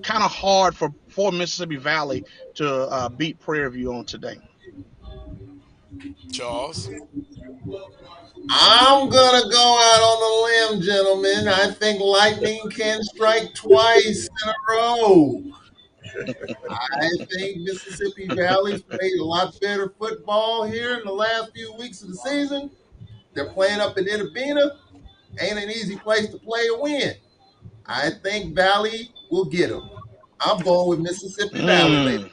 kind of hard for, for Mississippi Valley to uh, beat Prairie View on today. Charles. I'm gonna go out on a limb, gentlemen. I think lightning can strike twice in a row. I think Mississippi Valley's played a lot better football here in the last few weeks of the season. They're playing up in Itta Bena. Ain't an easy place to play or win. I think Valley will get them. I'm going with Mississippi mm. Valley, baby.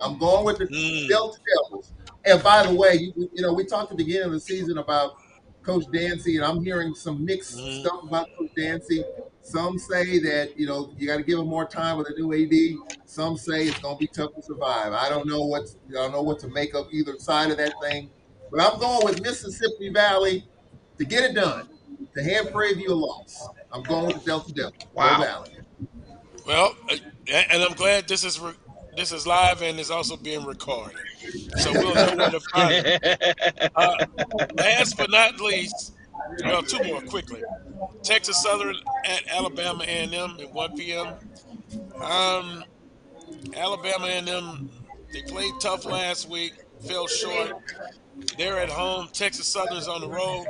I'm going with the mm. Delta Devils. And by the way, you, you know, we talked at the beginning of the season about Coach Dancy, and I'm hearing some mixed mm-hmm. stuff about Coach Dancy. Some say that you know you got to give him more time with a new AD. Some say it's going to be tough to survive. I don't know what I don't know what to make of either side of that thing, but I'm going with Mississippi Valley to get it done to hand Prairie View a loss. I'm going with the Delta Devil. Wow. Valley. Well, uh, and I'm glad this is this is live and is also being recorded. So we'll know where to find it. [LAUGHS] Uh, last but not least, well, two more quickly. Texas Southern at Alabama A&M at 1 p.m. Um, Alabama A&M, they played tough last week, fell short. They're at home. Texas Southern's on the road.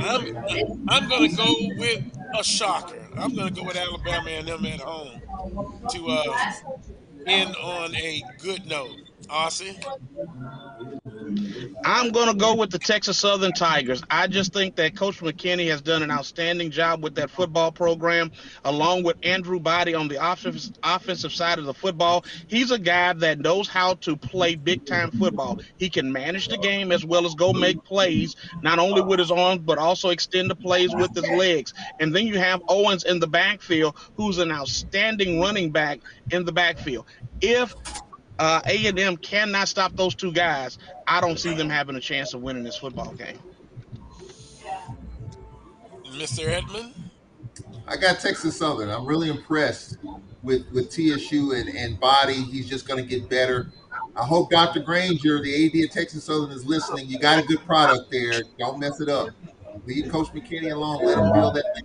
I'm, I'm going to go with a shocker. I'm going to go with Alabama A&M at home to uh, end on a good note. Ossie? I'm going to go with the Texas Southern Tigers. I just think that Coach McKinney has done an outstanding job with that football program, along with Andrew Body on the offensive side of the football. He's a guy that knows how to play big time football. He can manage the game as well as go make plays, not only with his arms, but also extend the plays with his legs. And then you have Owens in the backfield, who's an outstanding running back in the backfield. If uh, A&M cannot stop those two guys, I don't see them having a chance of winning this football game. Mr. Edmond? I got Texas Southern. I'm really impressed with, with TSU and, and Body. He's just going to get better. I hope Dr. Granger, the AD of Texas Southern, is listening. You got a good product there. Don't mess it up. Leave Coach McKinney alone. Let him build that thing.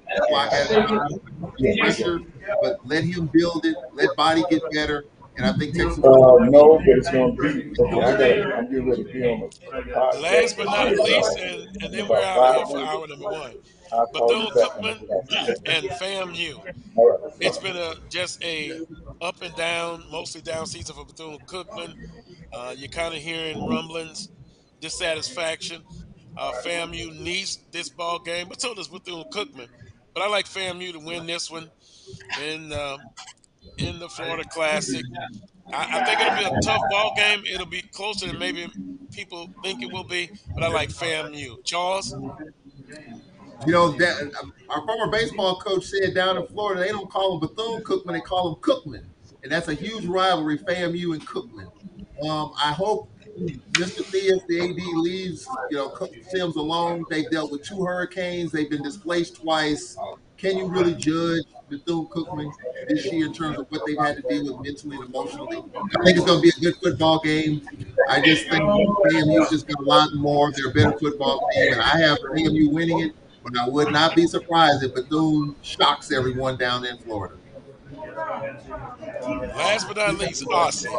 Pressure, but let him build it. Let Body get better and I think Texas. Uh, no, but it's going to be. Okay, I got. I'm getting ready to be on the. Last but not least, and, and then we're out here for hour number one. Bethune Cookman and FAMU. It's been a just a up and down, mostly down season for Bethune Cookman. Uh, you're kind of hearing rumblings, dissatisfaction. Uh, FAMU needs this ball game, but so does Bethune Cookman. But I like FAMU to win this one. And uh, in the Florida Classic. I, I, think it'll be a tough ball game. It'll be closer than maybe people think it will be, but I like FAMU. Charles? You know, that, our former baseball coach said down in Florida, they don't call them Bethune Cookman, they call them Cookman. And that's a huge rivalry, FAMU and Cookman. Um, I hope Mr. Theus, the AD, leaves, you know, Sims alone. They've dealt with two hurricanes. They've been displaced twice. Can you really judge Bethune Cookman this year in terms of what they've had to deal with mentally and emotionally. I think it's going to be a good football game. I just think FAMU's just got a lot more. They're a better football team, and I have FAMU winning it. But I would not be surprised if Bethune shocks everyone down in Florida. Last but not least, Austin.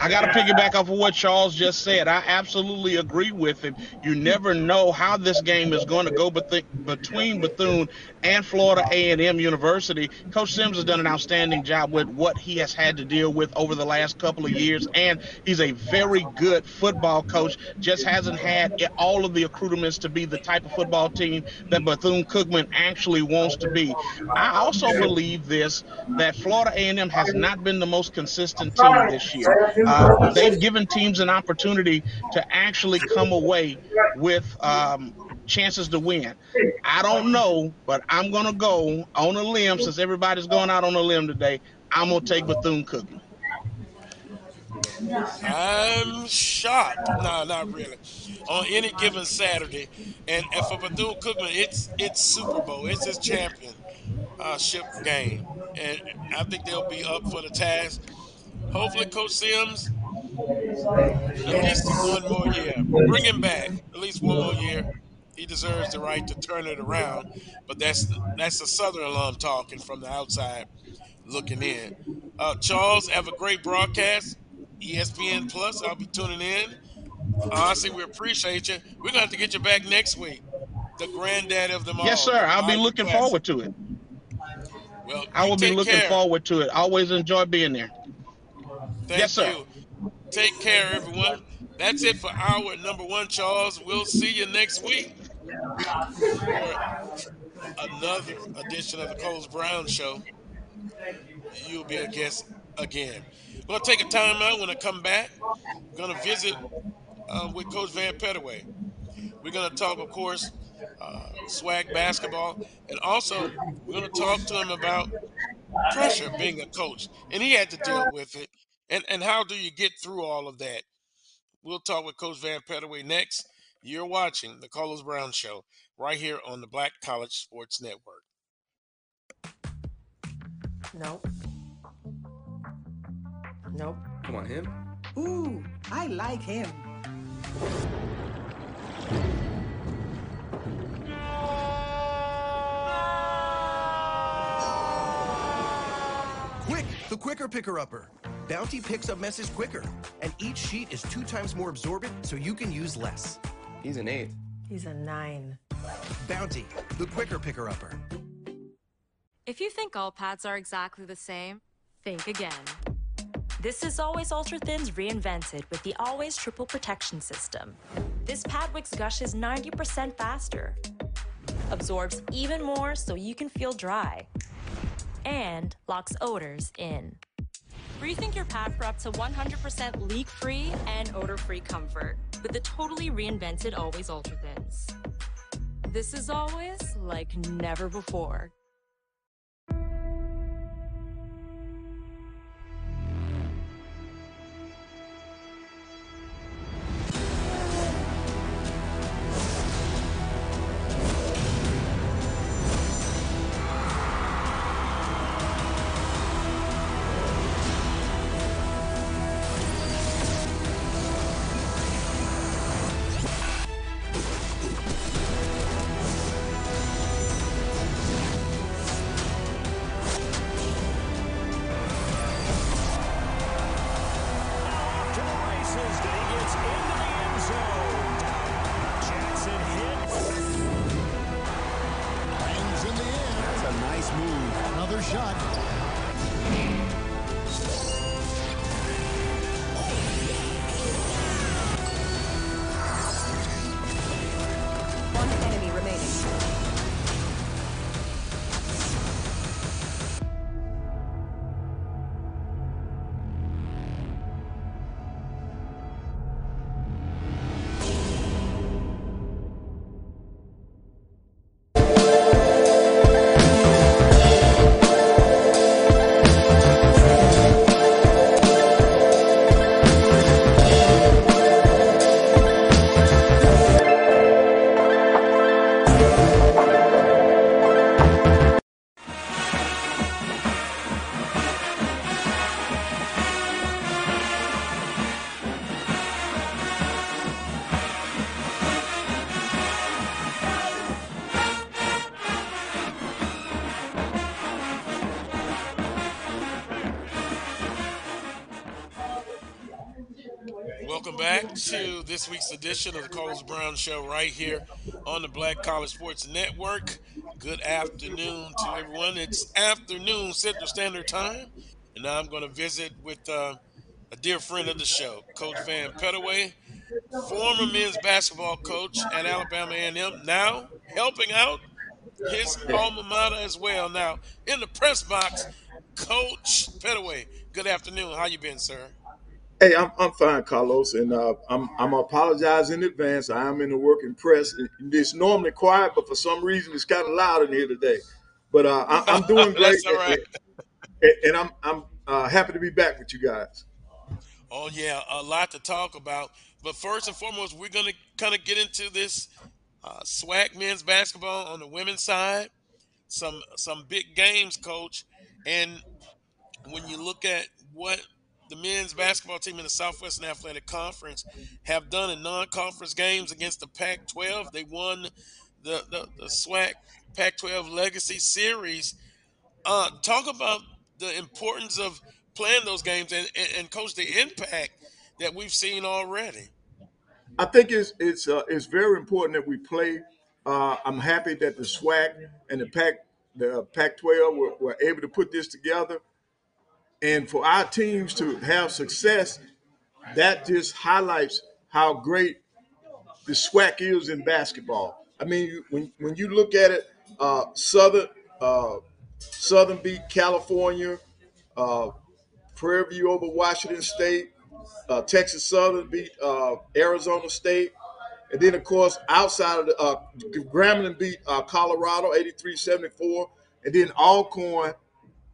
I got to piggyback off of what Charles just said. I absolutely agree with him. You never know how this game is going to go between Bethune and Florida A&M University. Coach Sims has done an outstanding job with what he has had to deal with over the last couple of years, and he's a very good football coach. Just hasn't had all of the accoutrements to be the type of football team that Bethune-Cookman actually wants to be. I also believe this that Florida A&M has not been the most consistent team this year. Uh, they've given teams an opportunity to actually come away with um, chances to win. I don't know, but I'm going to go on a limb since everybody's going out on a limb today. I'm going to take Bethune Cookman. I'm shocked. No, not really. On any given Saturday, and, and for Bethune Cookman, it's it's Super Bowl. It's his championship uh, game, and I think they'll be up for the task. Hopefully, Coach Sims at least one more year. Bring him back at least one more year. He deserves the right to turn it around. But that's that's the Southern alum talking from the outside looking in. Uh, Charles, have a great broadcast. ESPN Plus, I'll be tuning in. Honestly, we appreciate you. We're going to have to get you back next week. The granddad of them all. Yes, sir. I'll be looking forward to it. Well, I will be looking care. forward to it. Always enjoy being there. Thank yes, sir. You. Take care, everyone. That's it for our number one, Charles. We'll see you next week for another edition of the Carlos Brown Show. You'll be a guest again. We're going to take a time out. When I come back, we're going to visit um, with Coach Vann Pettaway. We're going to talk, of course, uh, SWAC basketball, and also we're going to talk to him about pressure being a coach, and he had to deal with it and and how do you get through all of that? We'll talk with Coach Vann Pettaway next. You're watching the Carlos Brown Show right here on the Black College Sports Network. Nope. Nope. Come on, him. Ooh, I like him. Quick, the quicker picker upper. Bounty picks up messes quicker, and each sheet is two times more absorbent so you can use less. He's an eight. He's a nine. Bounty, the quicker picker upper. If you think all pads are exactly the same, think again. This is Always Ultra Thins reinvented with the Always Triple Protection System. This pad wicks gushes 90% faster, absorbs even more so you can feel dry, and locks odors in. Rethink your pad for up to 100% leak-free and odor-free comfort with the totally reinvented Always Ultra Thins. This is always like never before. This week's edition of the Carlos Brown Show right here on the Black College Sports Network. Good afternoon to everyone. It's afternoon Central Standard Time, and now I'm going to visit with uh, a dear friend of the show, Coach Vann Pettaway, former men's basketball coach at Alabama A&M, now helping out his alma mater as well. Now in the press box, Coach Pettaway. Good afternoon. How you been, sir? Hey, I'm, I'm fine, Carlos, and uh, I'm I'm apologize in advance. I am in the working press. It's normally quiet, but for some reason it's kind of loud in here today. But uh, I, am doing [LAUGHS] great, That's all right. and, and I'm I'm uh, happy to be back with you guys. Oh yeah, a lot to talk about. But first and foremost, we're gonna kind of get into this uh, SWAC men's basketball on the women's side. Some some big games, coach. And when you look at what the men's basketball team in the Southwestern Athletic Conference have done in non-conference games against the Pac-12, they won the the, the SWAC Pac-12 Legacy Series. Uh, talk about the importance of playing those games and, and, and coach the impact that we've seen already. I think it's it's uh, it's very important that we play. Uh, I'm happy that the SWAC and the Pac the Pac-12 were, were able to put this together, and for our teams to have success, that just highlights how great the SWAC is in basketball. I mean, when when you look at it, uh, Southern uh, Southern beat California, uh, Prairie View over Washington State, uh, Texas Southern beat uh, Arizona State. And then, of course, outside of the uh, Grambling beat uh, Colorado 83-74. And then Alcorn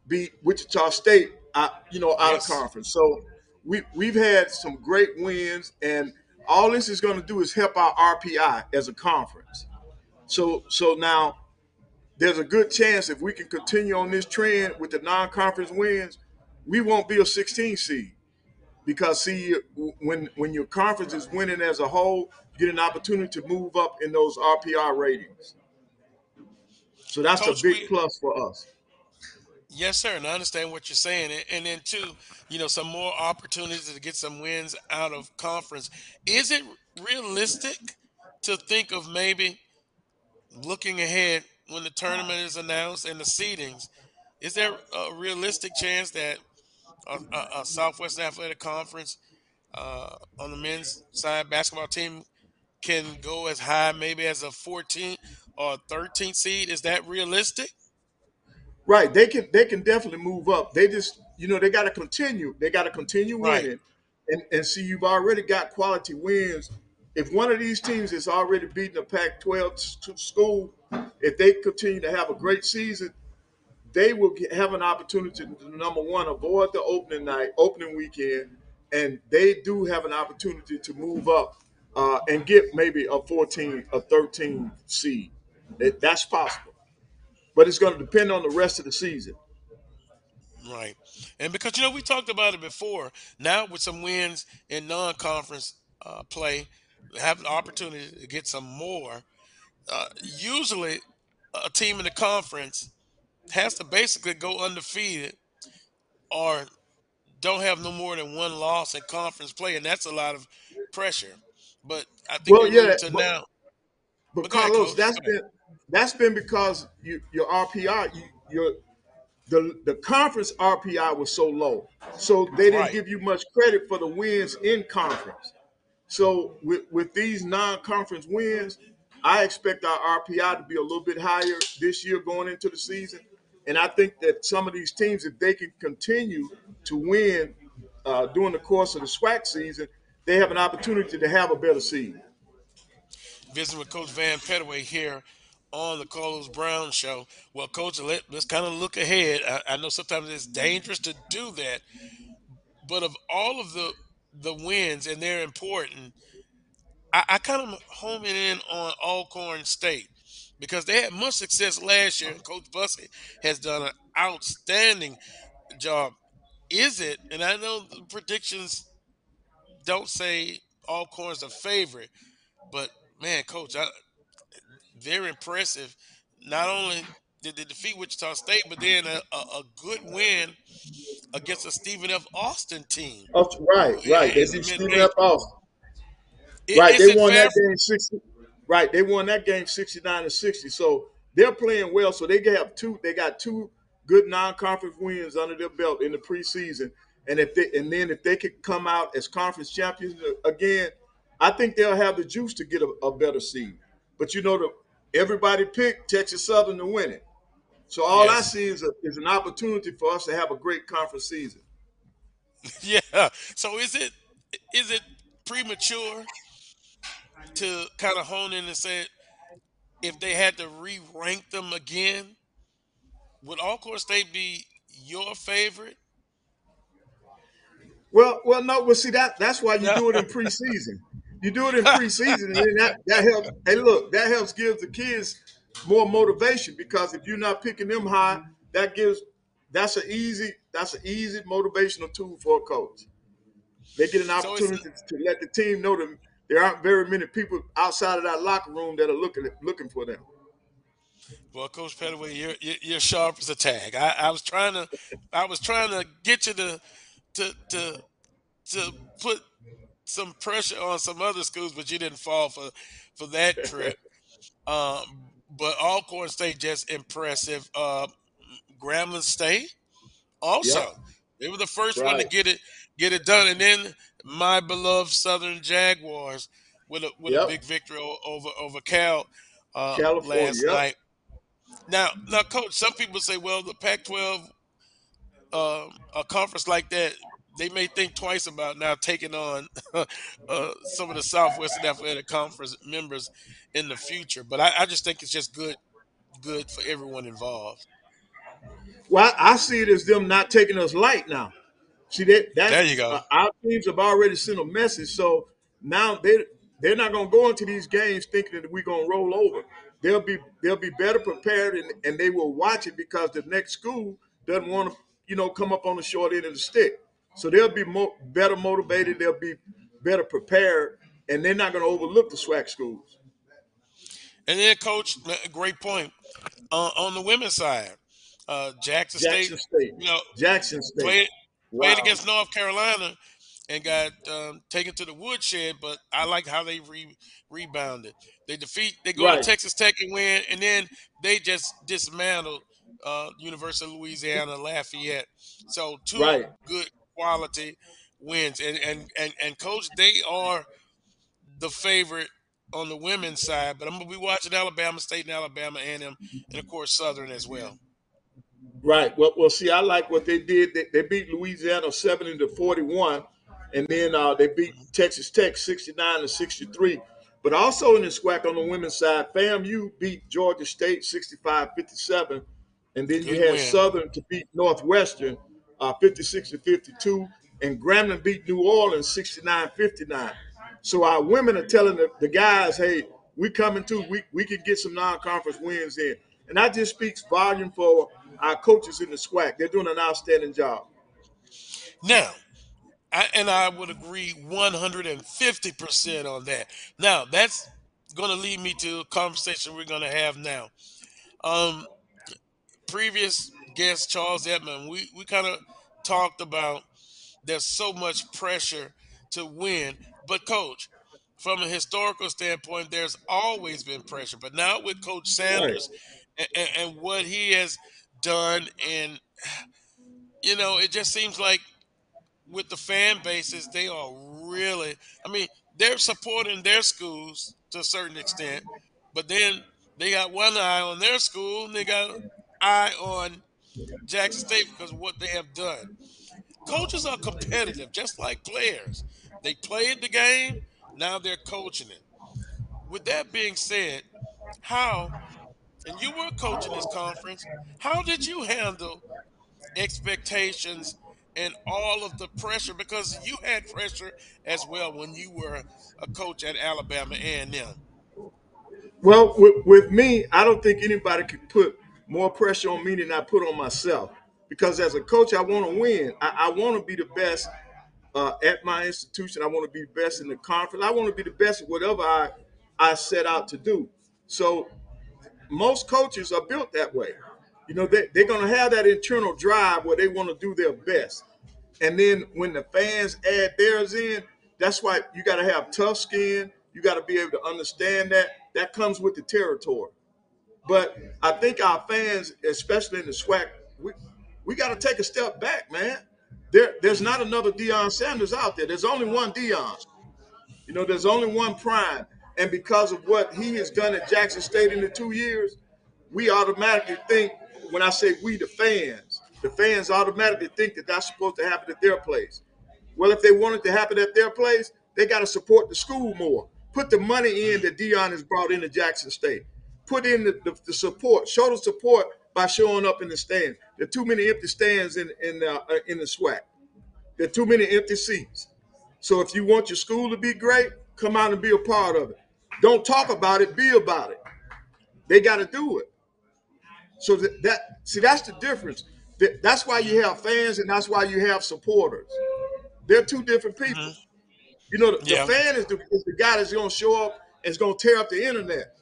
beat Wichita State, out, you know, out Yes. of conference. So we, we've had some great wins. And all this is going to do is help our RPI as a conference. So, so now there's a good chance if we can continue on this trend with the non-conference wins, we won't be a 16 seed because see when when your conference is winning as a whole, you get an opportunity to move up in those RPI ratings. So that's Coach, a big we- plus for us. Yes, sir, and I understand what you're saying. And, and then too, you know, some more opportunities to get some wins out of conference. Is it realistic to think of maybe looking ahead when the tournament is announced and the seedings? Is there a realistic chance that a, a, a Southwest Athletic Conference uh, on the men's side basketball team can go as high maybe as a 14 or 13 seed? Is that realistic? Right. They can they can definitely move up. They just you know they got to continue. They got to continue Right. winning, and and see you've already got quality wins. If one of these teams is already beating a Pac-12 s- to school, if they continue to have a great season, they will get, have an opportunity to number one avoid the opening night, opening weekend, and they do have an opportunity to move up uh, and get maybe a 14, a 13 seed. That's possible, but it's going to depend on the rest of the season. Right. And because, you know, we talked about it before, now with some wins in non conference uh, play, have an opportunity to get some more. Uh, usually, a team in the conference has to basically go undefeated or don't have no more than one loss in conference play, and that's a lot of pressure. But I think Well, yeah, to but- now. But But ahead, Carlos, Coach. that's ahead. been that's been because you, your RPI, you, your the the conference RPI was so low, so they didn't Right. give you much credit for the wins in conference. So with with these non-conference wins, I expect our RPI to be a little bit higher this year going into the season, and I think that some of these teams, if they can continue to win uh, during the course of the SWAC season, they have an opportunity to have a better season. visiting with Coach Vann Pettaway here on the Carlos Brown Show. Well, Coach, let, let's kind of look ahead. I, I know sometimes it's dangerous to do that, but of all of the the wins, and they're important, I, I kind of homing in on Alcorn State because they had much success last year, and Coach Bussie has done an outstanding job. Is it? And I know the predictions don't say Alcorn's a favorite, but man, coach, I, very impressive. Not only did they defeat Wichita State, but then a, a, a good win against a Stephen F. Austin team. Oh, right, right. They beat Stephen. F. Austin. right, they won that game sixty. Right, they won that game sixty nine to sixty. So they're playing well. So they have two. They got two good non conference wins under their belt in the preseason. And if they and then if they could come out as conference champions again, I think they'll have the juice to get a, a better seed. But you know, the everybody picked Texas Southern to win it. So all I see is a, is an opportunity for us to have a great conference season. [LAUGHS] Yeah. So is it is it premature to kind of hone in and say if they had to re-rank them again, would Alcorn State be your favorite? Well, well, no, well, see that that's why you do it in [LAUGHS] preseason. You do it in preseason, and then that, that helps. Hey, look, that helps give the kids more motivation because if you're not picking them high, that gives that's an easy that's an easy motivational tool for a coach. They get an So opportunity to let the team know that there aren't very many people outside of that locker room that are looking looking for them. Well, Coach Pettaway, you're you're you're sharp as a tag. I, I was trying to I was trying to get you to to to to put some pressure on some other schools, but you didn't fall for for that trip. [LAUGHS] Um, but Alcorn State just impressive. Uh, Grambling State also. Yep. They were the first one to get it get it done, and then my beloved Southern Jaguars with a with a big victory over over Cal uh, California, last yep. night. Now, now, coach, some people say, well, the Pac-12, um, a conference like that, they may think twice about now taking on [LAUGHS] uh, some of the Southwestern Athletic Conference members in the future. But I, I just think it's just good, good for everyone involved. Well, I see it as them not taking us light now. See that There you go. uh, our teams have already sent a message, so now they they're not going to go into these games thinking that we're going to roll over. They'll be they'll be better prepared and, and they will watch it because the next school doesn't want to you know come up on the short end of the stick. So they'll be more better motivated. They'll be better prepared, and they're not going to overlook the SWAC schools. And then, coach, great point. Uh, on the women's side, uh, Jackson, Jackson State, State, you know, Jackson State, played played against North Carolina and got um, taken to the woodshed. But I like how they re- rebounded. They defeat. They go Right. to Texas Tech and win, and then they just dismantled uh, University of Louisiana Lafayette. So two Right. good quality wins, and and and and coach, they are the favorite on the women's side. But I'm gonna be watching Alabama State and Alabama A&M, and of course Southern as well. Right. Well, well, see, I like what they did. They, they beat Louisiana seventy to forty-one, and then uh, they beat Texas Tech sixty-nine to sixty-three. But also in the SWAC on the women's side, FAMU beat Georgia State 65-57, and then you Good had win. Southern to beat Northwestern uh, 56 to 52, and Grambling beat New Orleans 69-59. So our women are telling the, the guys, hey, we coming too. We we can get some non-conference wins in. And that just speaks volume for our coaches in the SWAC. They're doing an outstanding job. Now, I, and I would agree 150% on that. Now, that's going to lead me to a conversation we're going to have now. Um, previous guest, Charles Edmond, we, we kind of talked about there's so much pressure to win. But, coach, from a historical standpoint, there's always been pressure. But now with Coach Sanders and, and, and what he has done, and, you know, it just seems like with the fan bases, they are really, I mean, they're supporting their schools to a certain extent, but then they got one eye on their school and they got an eye on Jackson State because of what they have done. Coaches are competitive, just like players. They played the game, now they're coaching it. With that being said, how, and you were coaching this conference, how did you handle expectations and all of the pressure because you had pressure as well when you were a coach at Alabama A&M. Well, with, with me, I don't think anybody could put more pressure on me than I put on myself. Because as a coach, I want to win. I, I want to be the best uh, at my institution. I want to be the best in the conference. I want to be the best at whatever I I set out to do. So most coaches are built that way. You know, they, they're going to have that internal drive where they want to do their best. And then when the fans add theirs in, that's why you got to have tough skin. You got to be able to understand that. That comes with the territory. But I think our fans, especially in the SWAC, we, we got to take a step back, man. There, there's not another Deion Sanders out there. There's only one Deion. You know, there's only one Prime. And because of what he has done at Jackson State in the two years, we automatically think, when I say we, the fans, the fans automatically think that that's supposed to happen at their place. Well, if they want it to happen at their place, they got to support the school more. Put the money in that Deion has brought into Jackson State. Put in the, the, the support. Show the support by showing up in the stands. There are too many empty stands in in uh, in the SWAC. There are too many empty seats. So if you want your school to be great, come out and be a part of it. Don't talk about it, be about it. They got to do it. So that, that see, that's the difference. That- That's why you have fans and that's why you have supporters. They're two different people. You know, the, Yeah. the fan is the, is the guy that's going to show up and is going to tear up the internet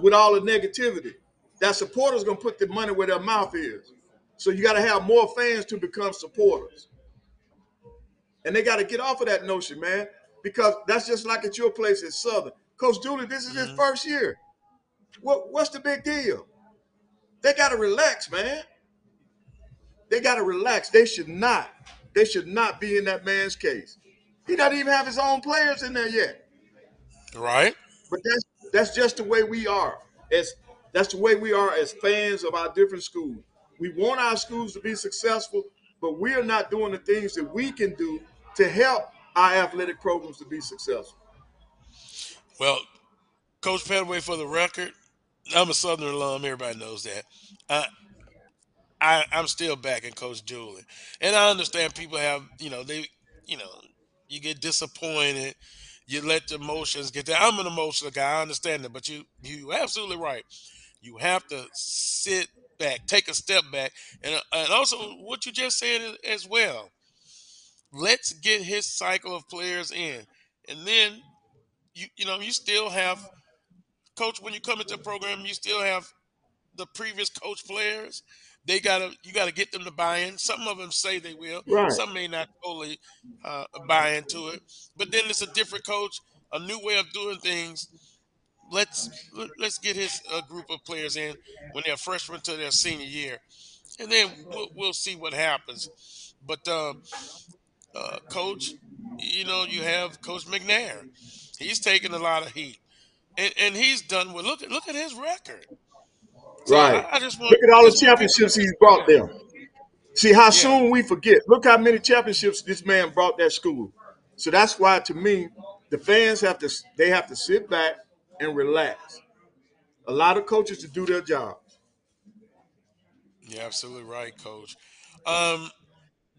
with all the negativity. That supporter's going to put the money where their mouth is. So you got to have more fans to become supporters. And they got to get off of that notion, man, because that's just like at your place at Southern. Coach Dooley, this is his mm-hmm. first year. What, what's the big deal? They got to relax, man. They got to relax. They should not. They should not be in that man's case. He doesn't even have his own players in there yet. Right? But that's that's just the way we are. As that's the way we are as fans of our different schools. We want our schools to be successful, but we are not doing the things that we can do to help our athletic programs to be successful. Well, Coach Pettaway, for the record, I'm a Southern alum. Everybody knows that. I, I, I'm still backing Coach Dooley, and I understand people have, you know, they, you know, you get disappointed, you let the emotions get there. I'm an emotional guy. I understand it, but you, you absolutely right. You have to sit back, take a step back, and and also what you just said as- well. Let's get his cycle of players in, and then you you know you still have coach when you come into the program you still have the previous coach players they gotta you gotta get them to buy in. Some of them say they will. Right. some may not totally uh, buy into it. But then it's a different coach a new way of doing things. Let's let- let's get his uh, group of players in when they're freshmen to their senior year. And then we'll, we'll see what happens. But um, uh, coach you know you have coach mcnair. He's taking a lot of heat. And, and he's done with Look at look at his record. So Right. I, I just want Look at all the just want people championships he's brought them. See how Yeah. soon we forget. Look how many championships this man brought that school. So that's why, to me, the fans have to they have to sit back and relax. A lot of coaches to do their job. You're absolutely right, Coach. Um,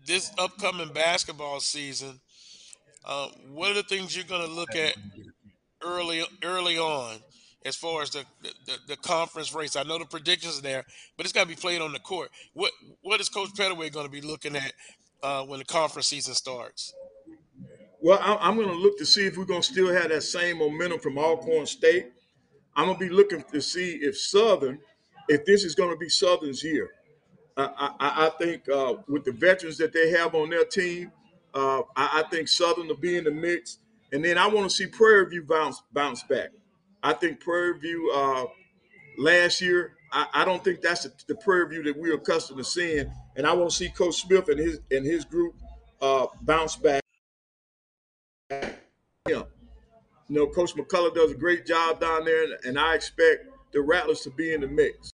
this upcoming basketball season, uh, what are the things you're going to look at early early on as far as the, the the conference race? I know the predictions are there, but it's got to be played on the court. What what is Coach Pettaway going to be looking at uh, when the conference season starts? Well, I'm going to look to see if we're going to still have that same momentum from Alcorn State. I'm going to be looking to see if Southern, if this is going to be Southern's year. I, I, I think uh, with the veterans that they have on their team, uh, I, I think Southern will be in the mix. And then I want to see Prairie View bounce bounce back. I think Prairie View uh, last year, I, I don't think that's the, the Prairie View that we're accustomed to seeing. And I want to see Coach Smith and his and his group uh, bounce back. Yeah. You know, Coach McCullough does a great job down there, and, and I expect the Rattlers to be in the mix.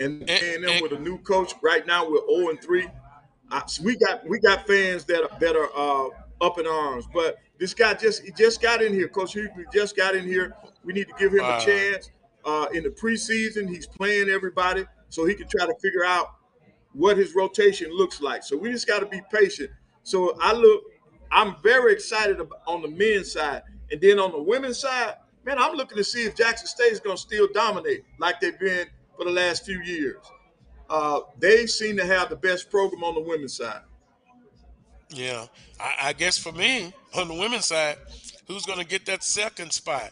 And and with a new coach right now, we're 0 and 3. I, so we got we got fans that are, that are uh, up in arms, but this guy just he just got in here. Coach Hughley just got in here. We need to give him Wow. a chance. Uh, in the preseason, he's playing everybody so he can try to figure out what his rotation looks like. So we just got to be patient. So I look, I'm very excited about, on the men's side, and then on the women's side, man, I'm looking to see if Jackson State is going to still dominate like they've been for the last few years. Uh, they seem to have the best program on the women's side. Yeah, I, I guess for me on the women's side, who's going to get that second spot?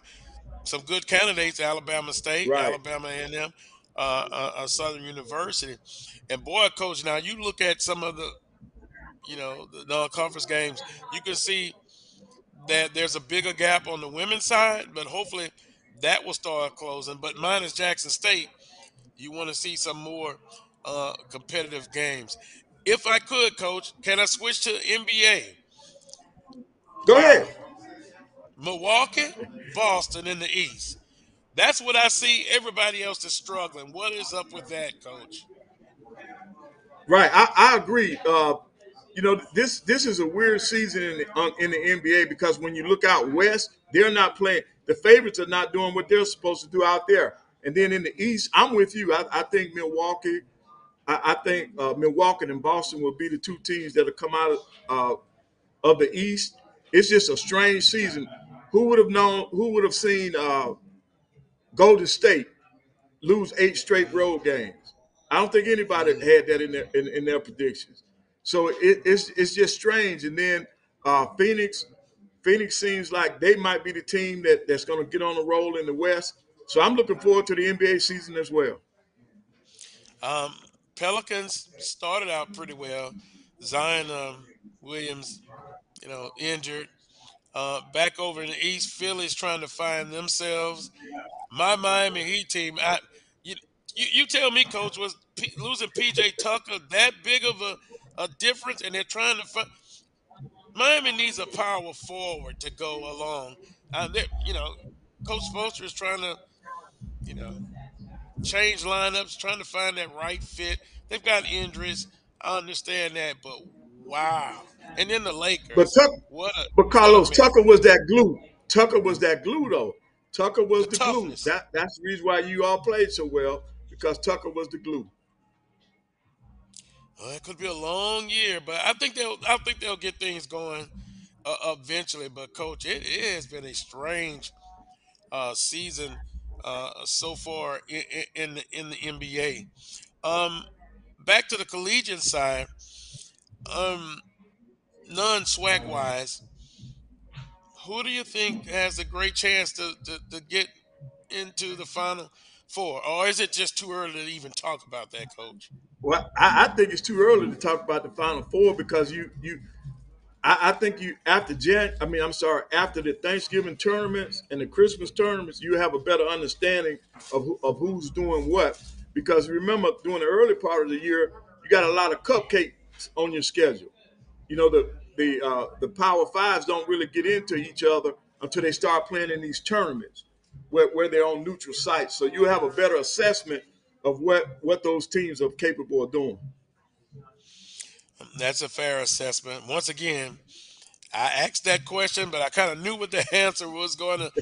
Some good candidates: Alabama State, Right. Alabama A&M, uh, uh, uh, Southern University, and boy, coach. Now you look at some of the, you know, the non-conference games. You can see that there's a bigger gap on the women's side, but hopefully that will start closing. But mine is Jackson State. You want to see some more uh, competitive games. If I could, Coach, can I switch to NBA? Go ahead. Milwaukee, Boston in the East. That's what I see. Everybody else is struggling. What is up with that, Coach? Right, I, I agree. Uh, you know, this this is a weird season in the, um, in the NBA because when you look out west, they're not playing. The favorites are not doing what they're supposed to do out there. And then in the East, I'm with you. I, I think Milwaukee, I, I think uh, Milwaukee and Boston will be the two teams that'll come out of, uh, of the East. It's just a strange season. Who would have known? Who would have seen uh, Golden State lose eight straight road games? I don't think anybody had that in their in, in their predictions. So it, it's it's just strange. And then uh, Phoenix, Phoenix seems like they might be the team that, that's going to get on a roll in the West. So I'm looking forward to the NBA season as well. Um, Pelicans started out pretty well. Zion um, Williams, you know, injured. Uh, back over in the East, Philly's trying to find themselves. My Miami Heat team, I, you, you, you tell me, Coach, was P- losing PJ Tucker that big of a, a difference? And they're trying to find. Miami needs a power forward to go along. Uh, you know, Coach Foster is trying to, you know, change lineups, trying to find that right fit. They've got injuries. I understand that, but wow. And then the Lakers. But Tuck, what a, but Carlos what Tucker was that glue. Tucker was that glue though. Tucker was The the, glue. That that's the reason why you all played so well because Tucker was the glue. Well, it could be a long year, but I think they'll. I think they'll get things going uh, eventually. But coach, it, it has been a strange uh, season uh, so far in, in the in the NBA. Um, back to the collegiate side, um, non SWAC wise, who do you think has a great chance to, to, to get into the final four, or is it just too early to even talk about that, coach? Well, I, I think it's too early to talk about the Final Four because you you I, I think you after Jan I mean I'm sorry after the Thanksgiving tournaments and the Christmas tournaments you have a better understanding of of who's doing what because remember during the early part of the year you got a lot of cupcakes on your schedule. You know the the uh, the Power Fives don't really get into each other until they start playing in these tournaments where, where they're on neutral sites. So you have a better assessment of what what those teams are capable of doing. That's a fair assessment. Once again, I asked that question, but I kind of knew what the [LAUGHS] answer was going to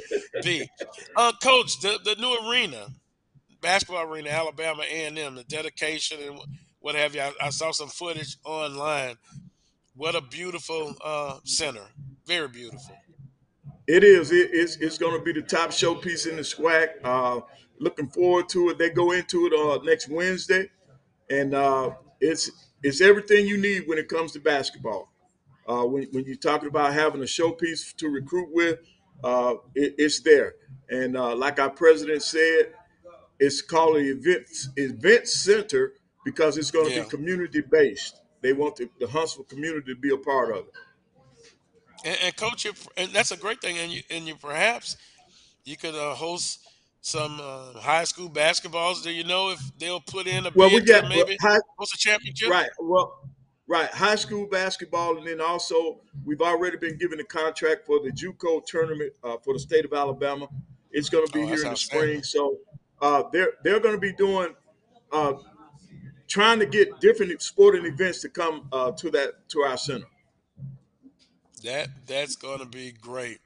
be. Uh, Coach, the, the new arena, basketball arena, Alabama A&M, the dedication and what have you. I, I saw some footage online. What a beautiful uh, center. Very beautiful. It is. It, it's it's going to be the top showpiece in the SWAC. Uh, looking forward to it. They go into it uh, next Wednesday, and uh, it's it's everything you need when it comes to basketball. Uh, when, when you're talking about having a showpiece to recruit with, uh, it, it's there. And uh, like our president said, it's called an event event center because it's going to Yeah. be community based. They want the, the Huntsville community to be a part of it. And, and coach, and that's a great thing. And you and you perhaps you could uh, host some uh, high school basketballs. Do you know if they'll put in a Well, we got maybe high, host a championship? Right. Well, right. High school basketball, and then also we've already been given a contract for the JUCO tournament uh, for the state of Alabama. It's going to be Oh, here in the spring, so uh, they're they're going to be doing uh, trying to get different sporting events to come uh, to that to our center. That that's going to be great.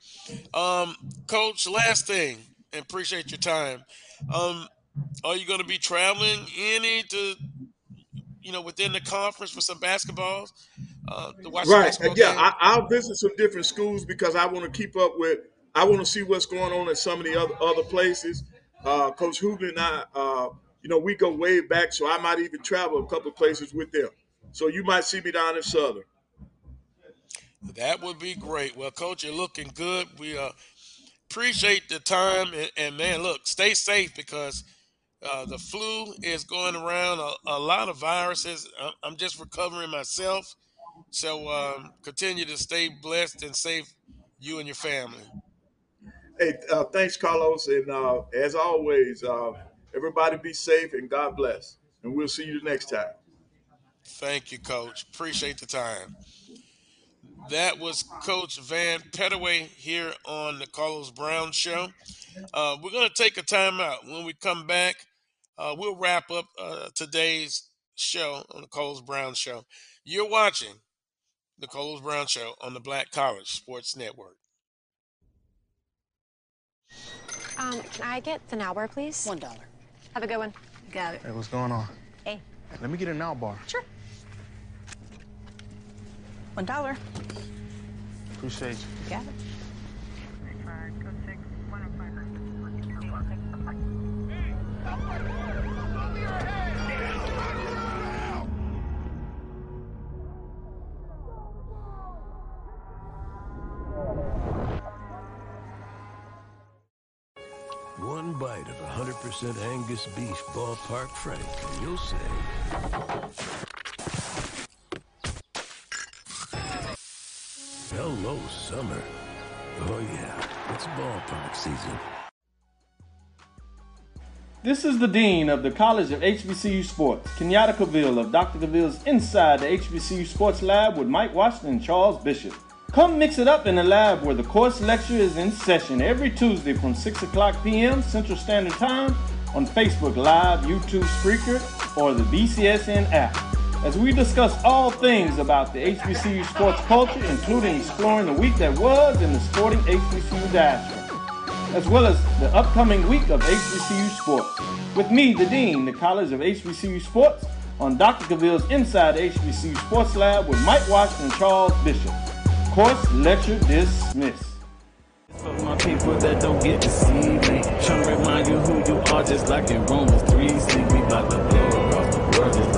Um, Coach, last thing, and appreciate your time. Um, are you going to be traveling any to, you know, within the conference for some basketballs uh, watch Right. basketball Yeah? I, I'll visit some different schools because I want to keep up with. I want to see what's going on at some of the other other places. Uh, Coach Hoover and I, uh, you know, we go way back, so I might even travel a couple places with them. So you might see me down in Southern. That would be great. Well, Coach, you're looking good. We uh, appreciate the time, and, and man, look, stay safe because uh, the flu is going around. A, a lot of viruses. I'm, I'm just recovering myself, so um, continue to stay blessed and safe you and your family. Hey, uh, thanks, Carlos. And uh, as always, uh, everybody be safe and God bless. And we'll see you the next time. Thank you, Coach. Appreciate the time. That was Coach Vann Pettaway here on the Carlos Brown Show. Uh, we're going to take a timeout. When we come back, uh, we'll wrap up uh, today's show on the Carlos Brown Show. You're watching the Carlos Brown Show on the Black College Sports Network. Um, can I get the now bar, please? One dollar. Have a good one. Got it. Hey, what's going on? Hey. Let me get a now bar. Sure. One dollar. Appreciate you. Got it. One bite of 100% Angus beef ballpark frank, and you'll say, Hello, summer. Oh, yeah, it's ballpark season. This is the Dean of the College of HBCU Sports, Kenyatta Cavill of Dr. Cavill's Inside the HBCU Sports Lab with Mike Washington and Charles Bishop. Come mix it up in the lab where the course lecture is in session every Tuesday from 6 o'clock p.m. Central Standard Time on Facebook Live, YouTube Spreaker, or the BCSN app. As we discuss all things about the HBCU sports culture, including exploring the week that was in the sporting HBCU diaspora, as well as the upcoming week of HBCU sports. With me, the Dean, the College of HBCU Sports, on Dr. Cavill's Inside HBCU Sports Lab with Mike Washington and Charles Bishop. Course lecture dismissed. For my people that don't get to see me, trying to remind you who you are, just like in Romans 3. See, we to blow the world,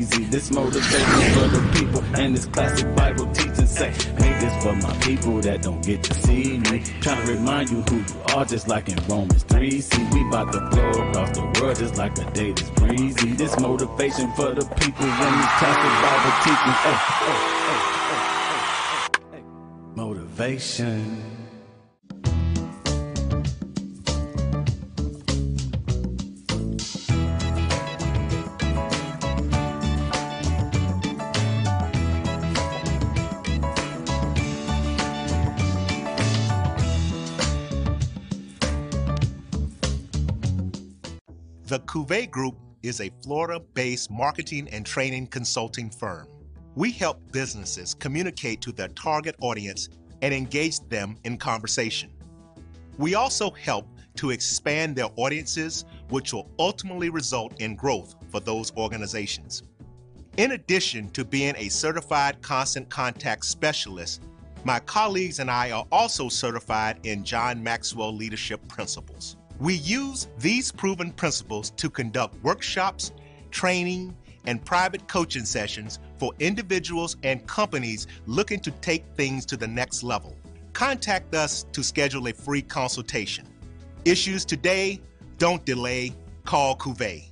breezy. This motivation for the people, and this classic Bible teaching say, make this for my people that don't get to see me. Trying to remind you who you are, just like in Romans 3. See, we about to blow across the world, just like a day that's breezy. This motivation for the people, when this classic Bible teaching, hey, hey, hey, motivation. The Cuvée Group is a Florida based marketing and training consulting firm. We help businesses communicate to their target audience and engage them in conversation. We also help to expand their audiences, which will ultimately result in growth for those organizations. In addition to being a certified constant contact specialist, my colleagues and I are also certified in John Maxwell Leadership Principles. We use these proven principles to conduct workshops, training, and private coaching sessions for individuals and companies looking to take things to the next level. Contact us to schedule a free consultation. Issues today, don't delay, call Cuvée.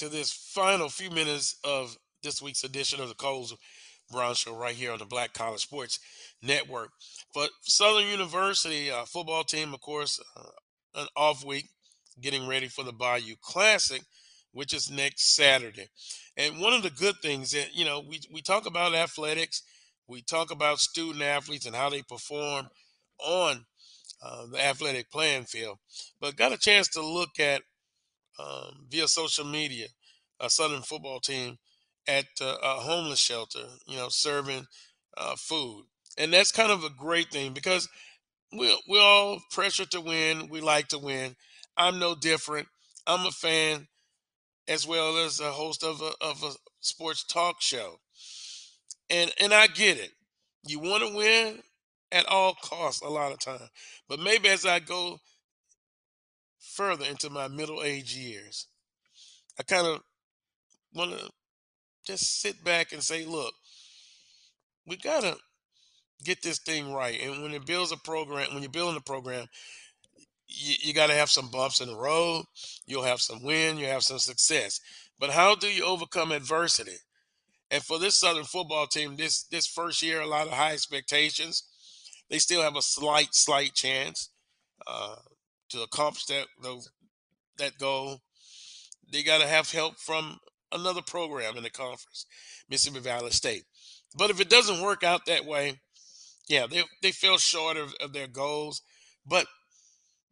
To this final few minutes of this week's edition of the Carlos Brown Show right here on the Black College Sports Network. For Southern University uh, football team, of course, uh, an off week, getting ready for the Bayou Classic, which is next Saturday. And one of the good things that, you know, we, we talk about athletics, we talk about student athletes and how they perform on uh, the athletic playing field, but got a chance to look at um, via social media a Southern football team at uh, a homeless shelter, you know, serving uh, food. And that's kind of a great thing because we we all pressure to win. We like to win. I'm no different. I'm a fan as well as a host of a, of a sports talk show. And and I get it. You want to win at all costs a lot of time. But maybe as I go further into my middle age years, I kind of want to just sit back and say, look, we got to get this thing right. And when it builds a program, when you're building a program, you, you got to have some bumps in the road. You'll have some win, you'll have some success. But how do you overcome adversity? And for this Southern football team, this this first year, a lot of high expectations. They still have a slight, slight chance uh, to accomplish that those, that goal. They got to have help from another program in the conference, Mississippi Valley State. But if it doesn't work out that way, yeah, they they fell short of, of their goals, but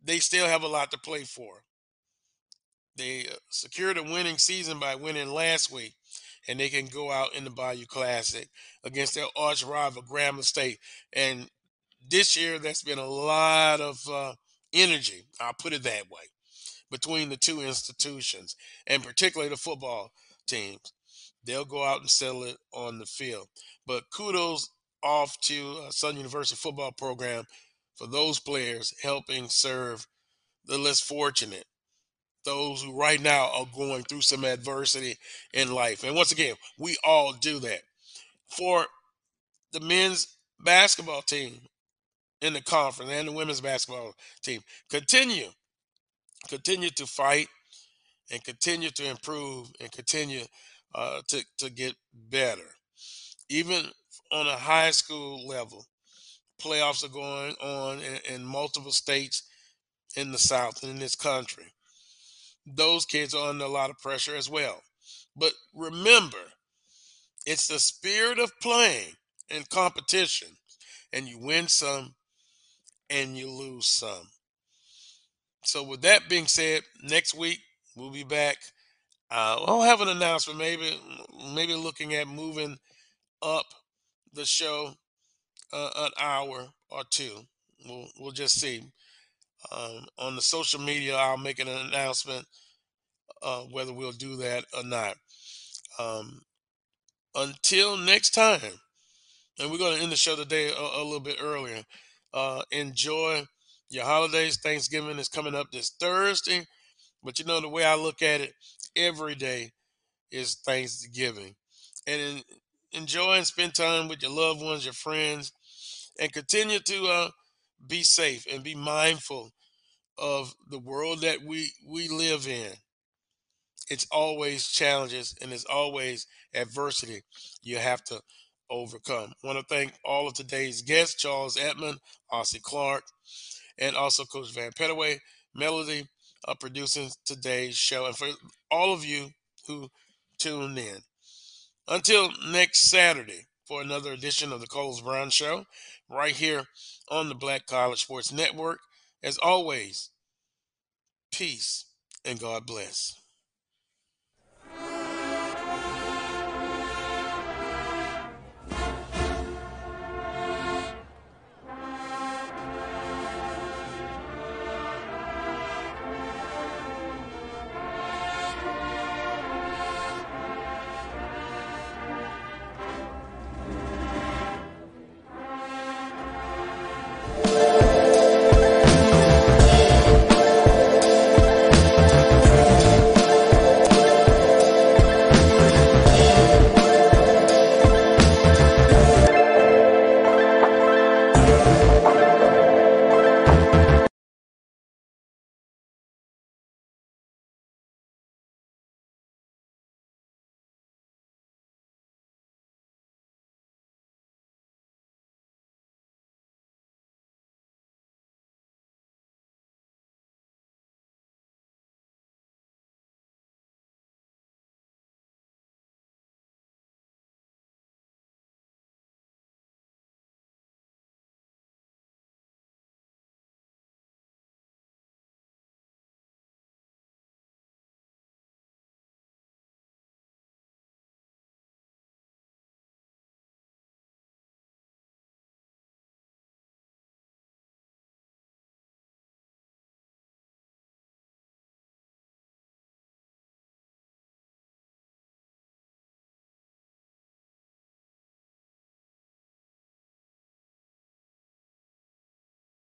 they still have a lot to play for. They uh, secured a winning season by winning last week, and they can go out in the Bayou Classic against their arch rival Grambling State. And this year, there's been a lot of uh, energy. I'll put it that way between the two institutions, and particularly the football teams. They'll go out and settle it on the field. But kudos off to uh, Southern University football program for those players helping serve the less fortunate, those who right now are going through some adversity in life. And once again, we all do that. For the men's basketball team in the conference and the women's basketball team, continue, continue to fight and continue to improve and continue uh, to, to get better. Even on a high school level, playoffs are going on in, in multiple states in the South and in this country. Those kids are under a lot of pressure as well. But remember, it's the spirit of playing and competition, and you win some and you lose some. So, with that being said, next week we'll be back. Uh, I'll have an announcement, maybe, maybe looking at moving up the show uh, an hour or two. We'll we'll just see. Um, on the social media, I'll make an announcement uh, whether we'll do that or not. Um, until next time, and we're going to end the show today a, a little bit earlier. Uh, enjoy your holidays. Thanksgiving is coming up this Thursday, but you know the way I look at it, every day is Thanksgiving, and in, enjoy and spend time with your loved ones, your friends, and continue to uh, be safe and be mindful of the world that we we live in. It's always challenges and it's always adversity you have to overcome. I want to thank all of today's guests, Charles Edmond, Ossie Clark, and also Coach Vann Pettaway, Melody, uh, producing today's show, and for all of you who tuned in. Until next Saturday for another edition of the Carlos Brown Show, right here on the Black College Sports Network. As always, peace and God bless.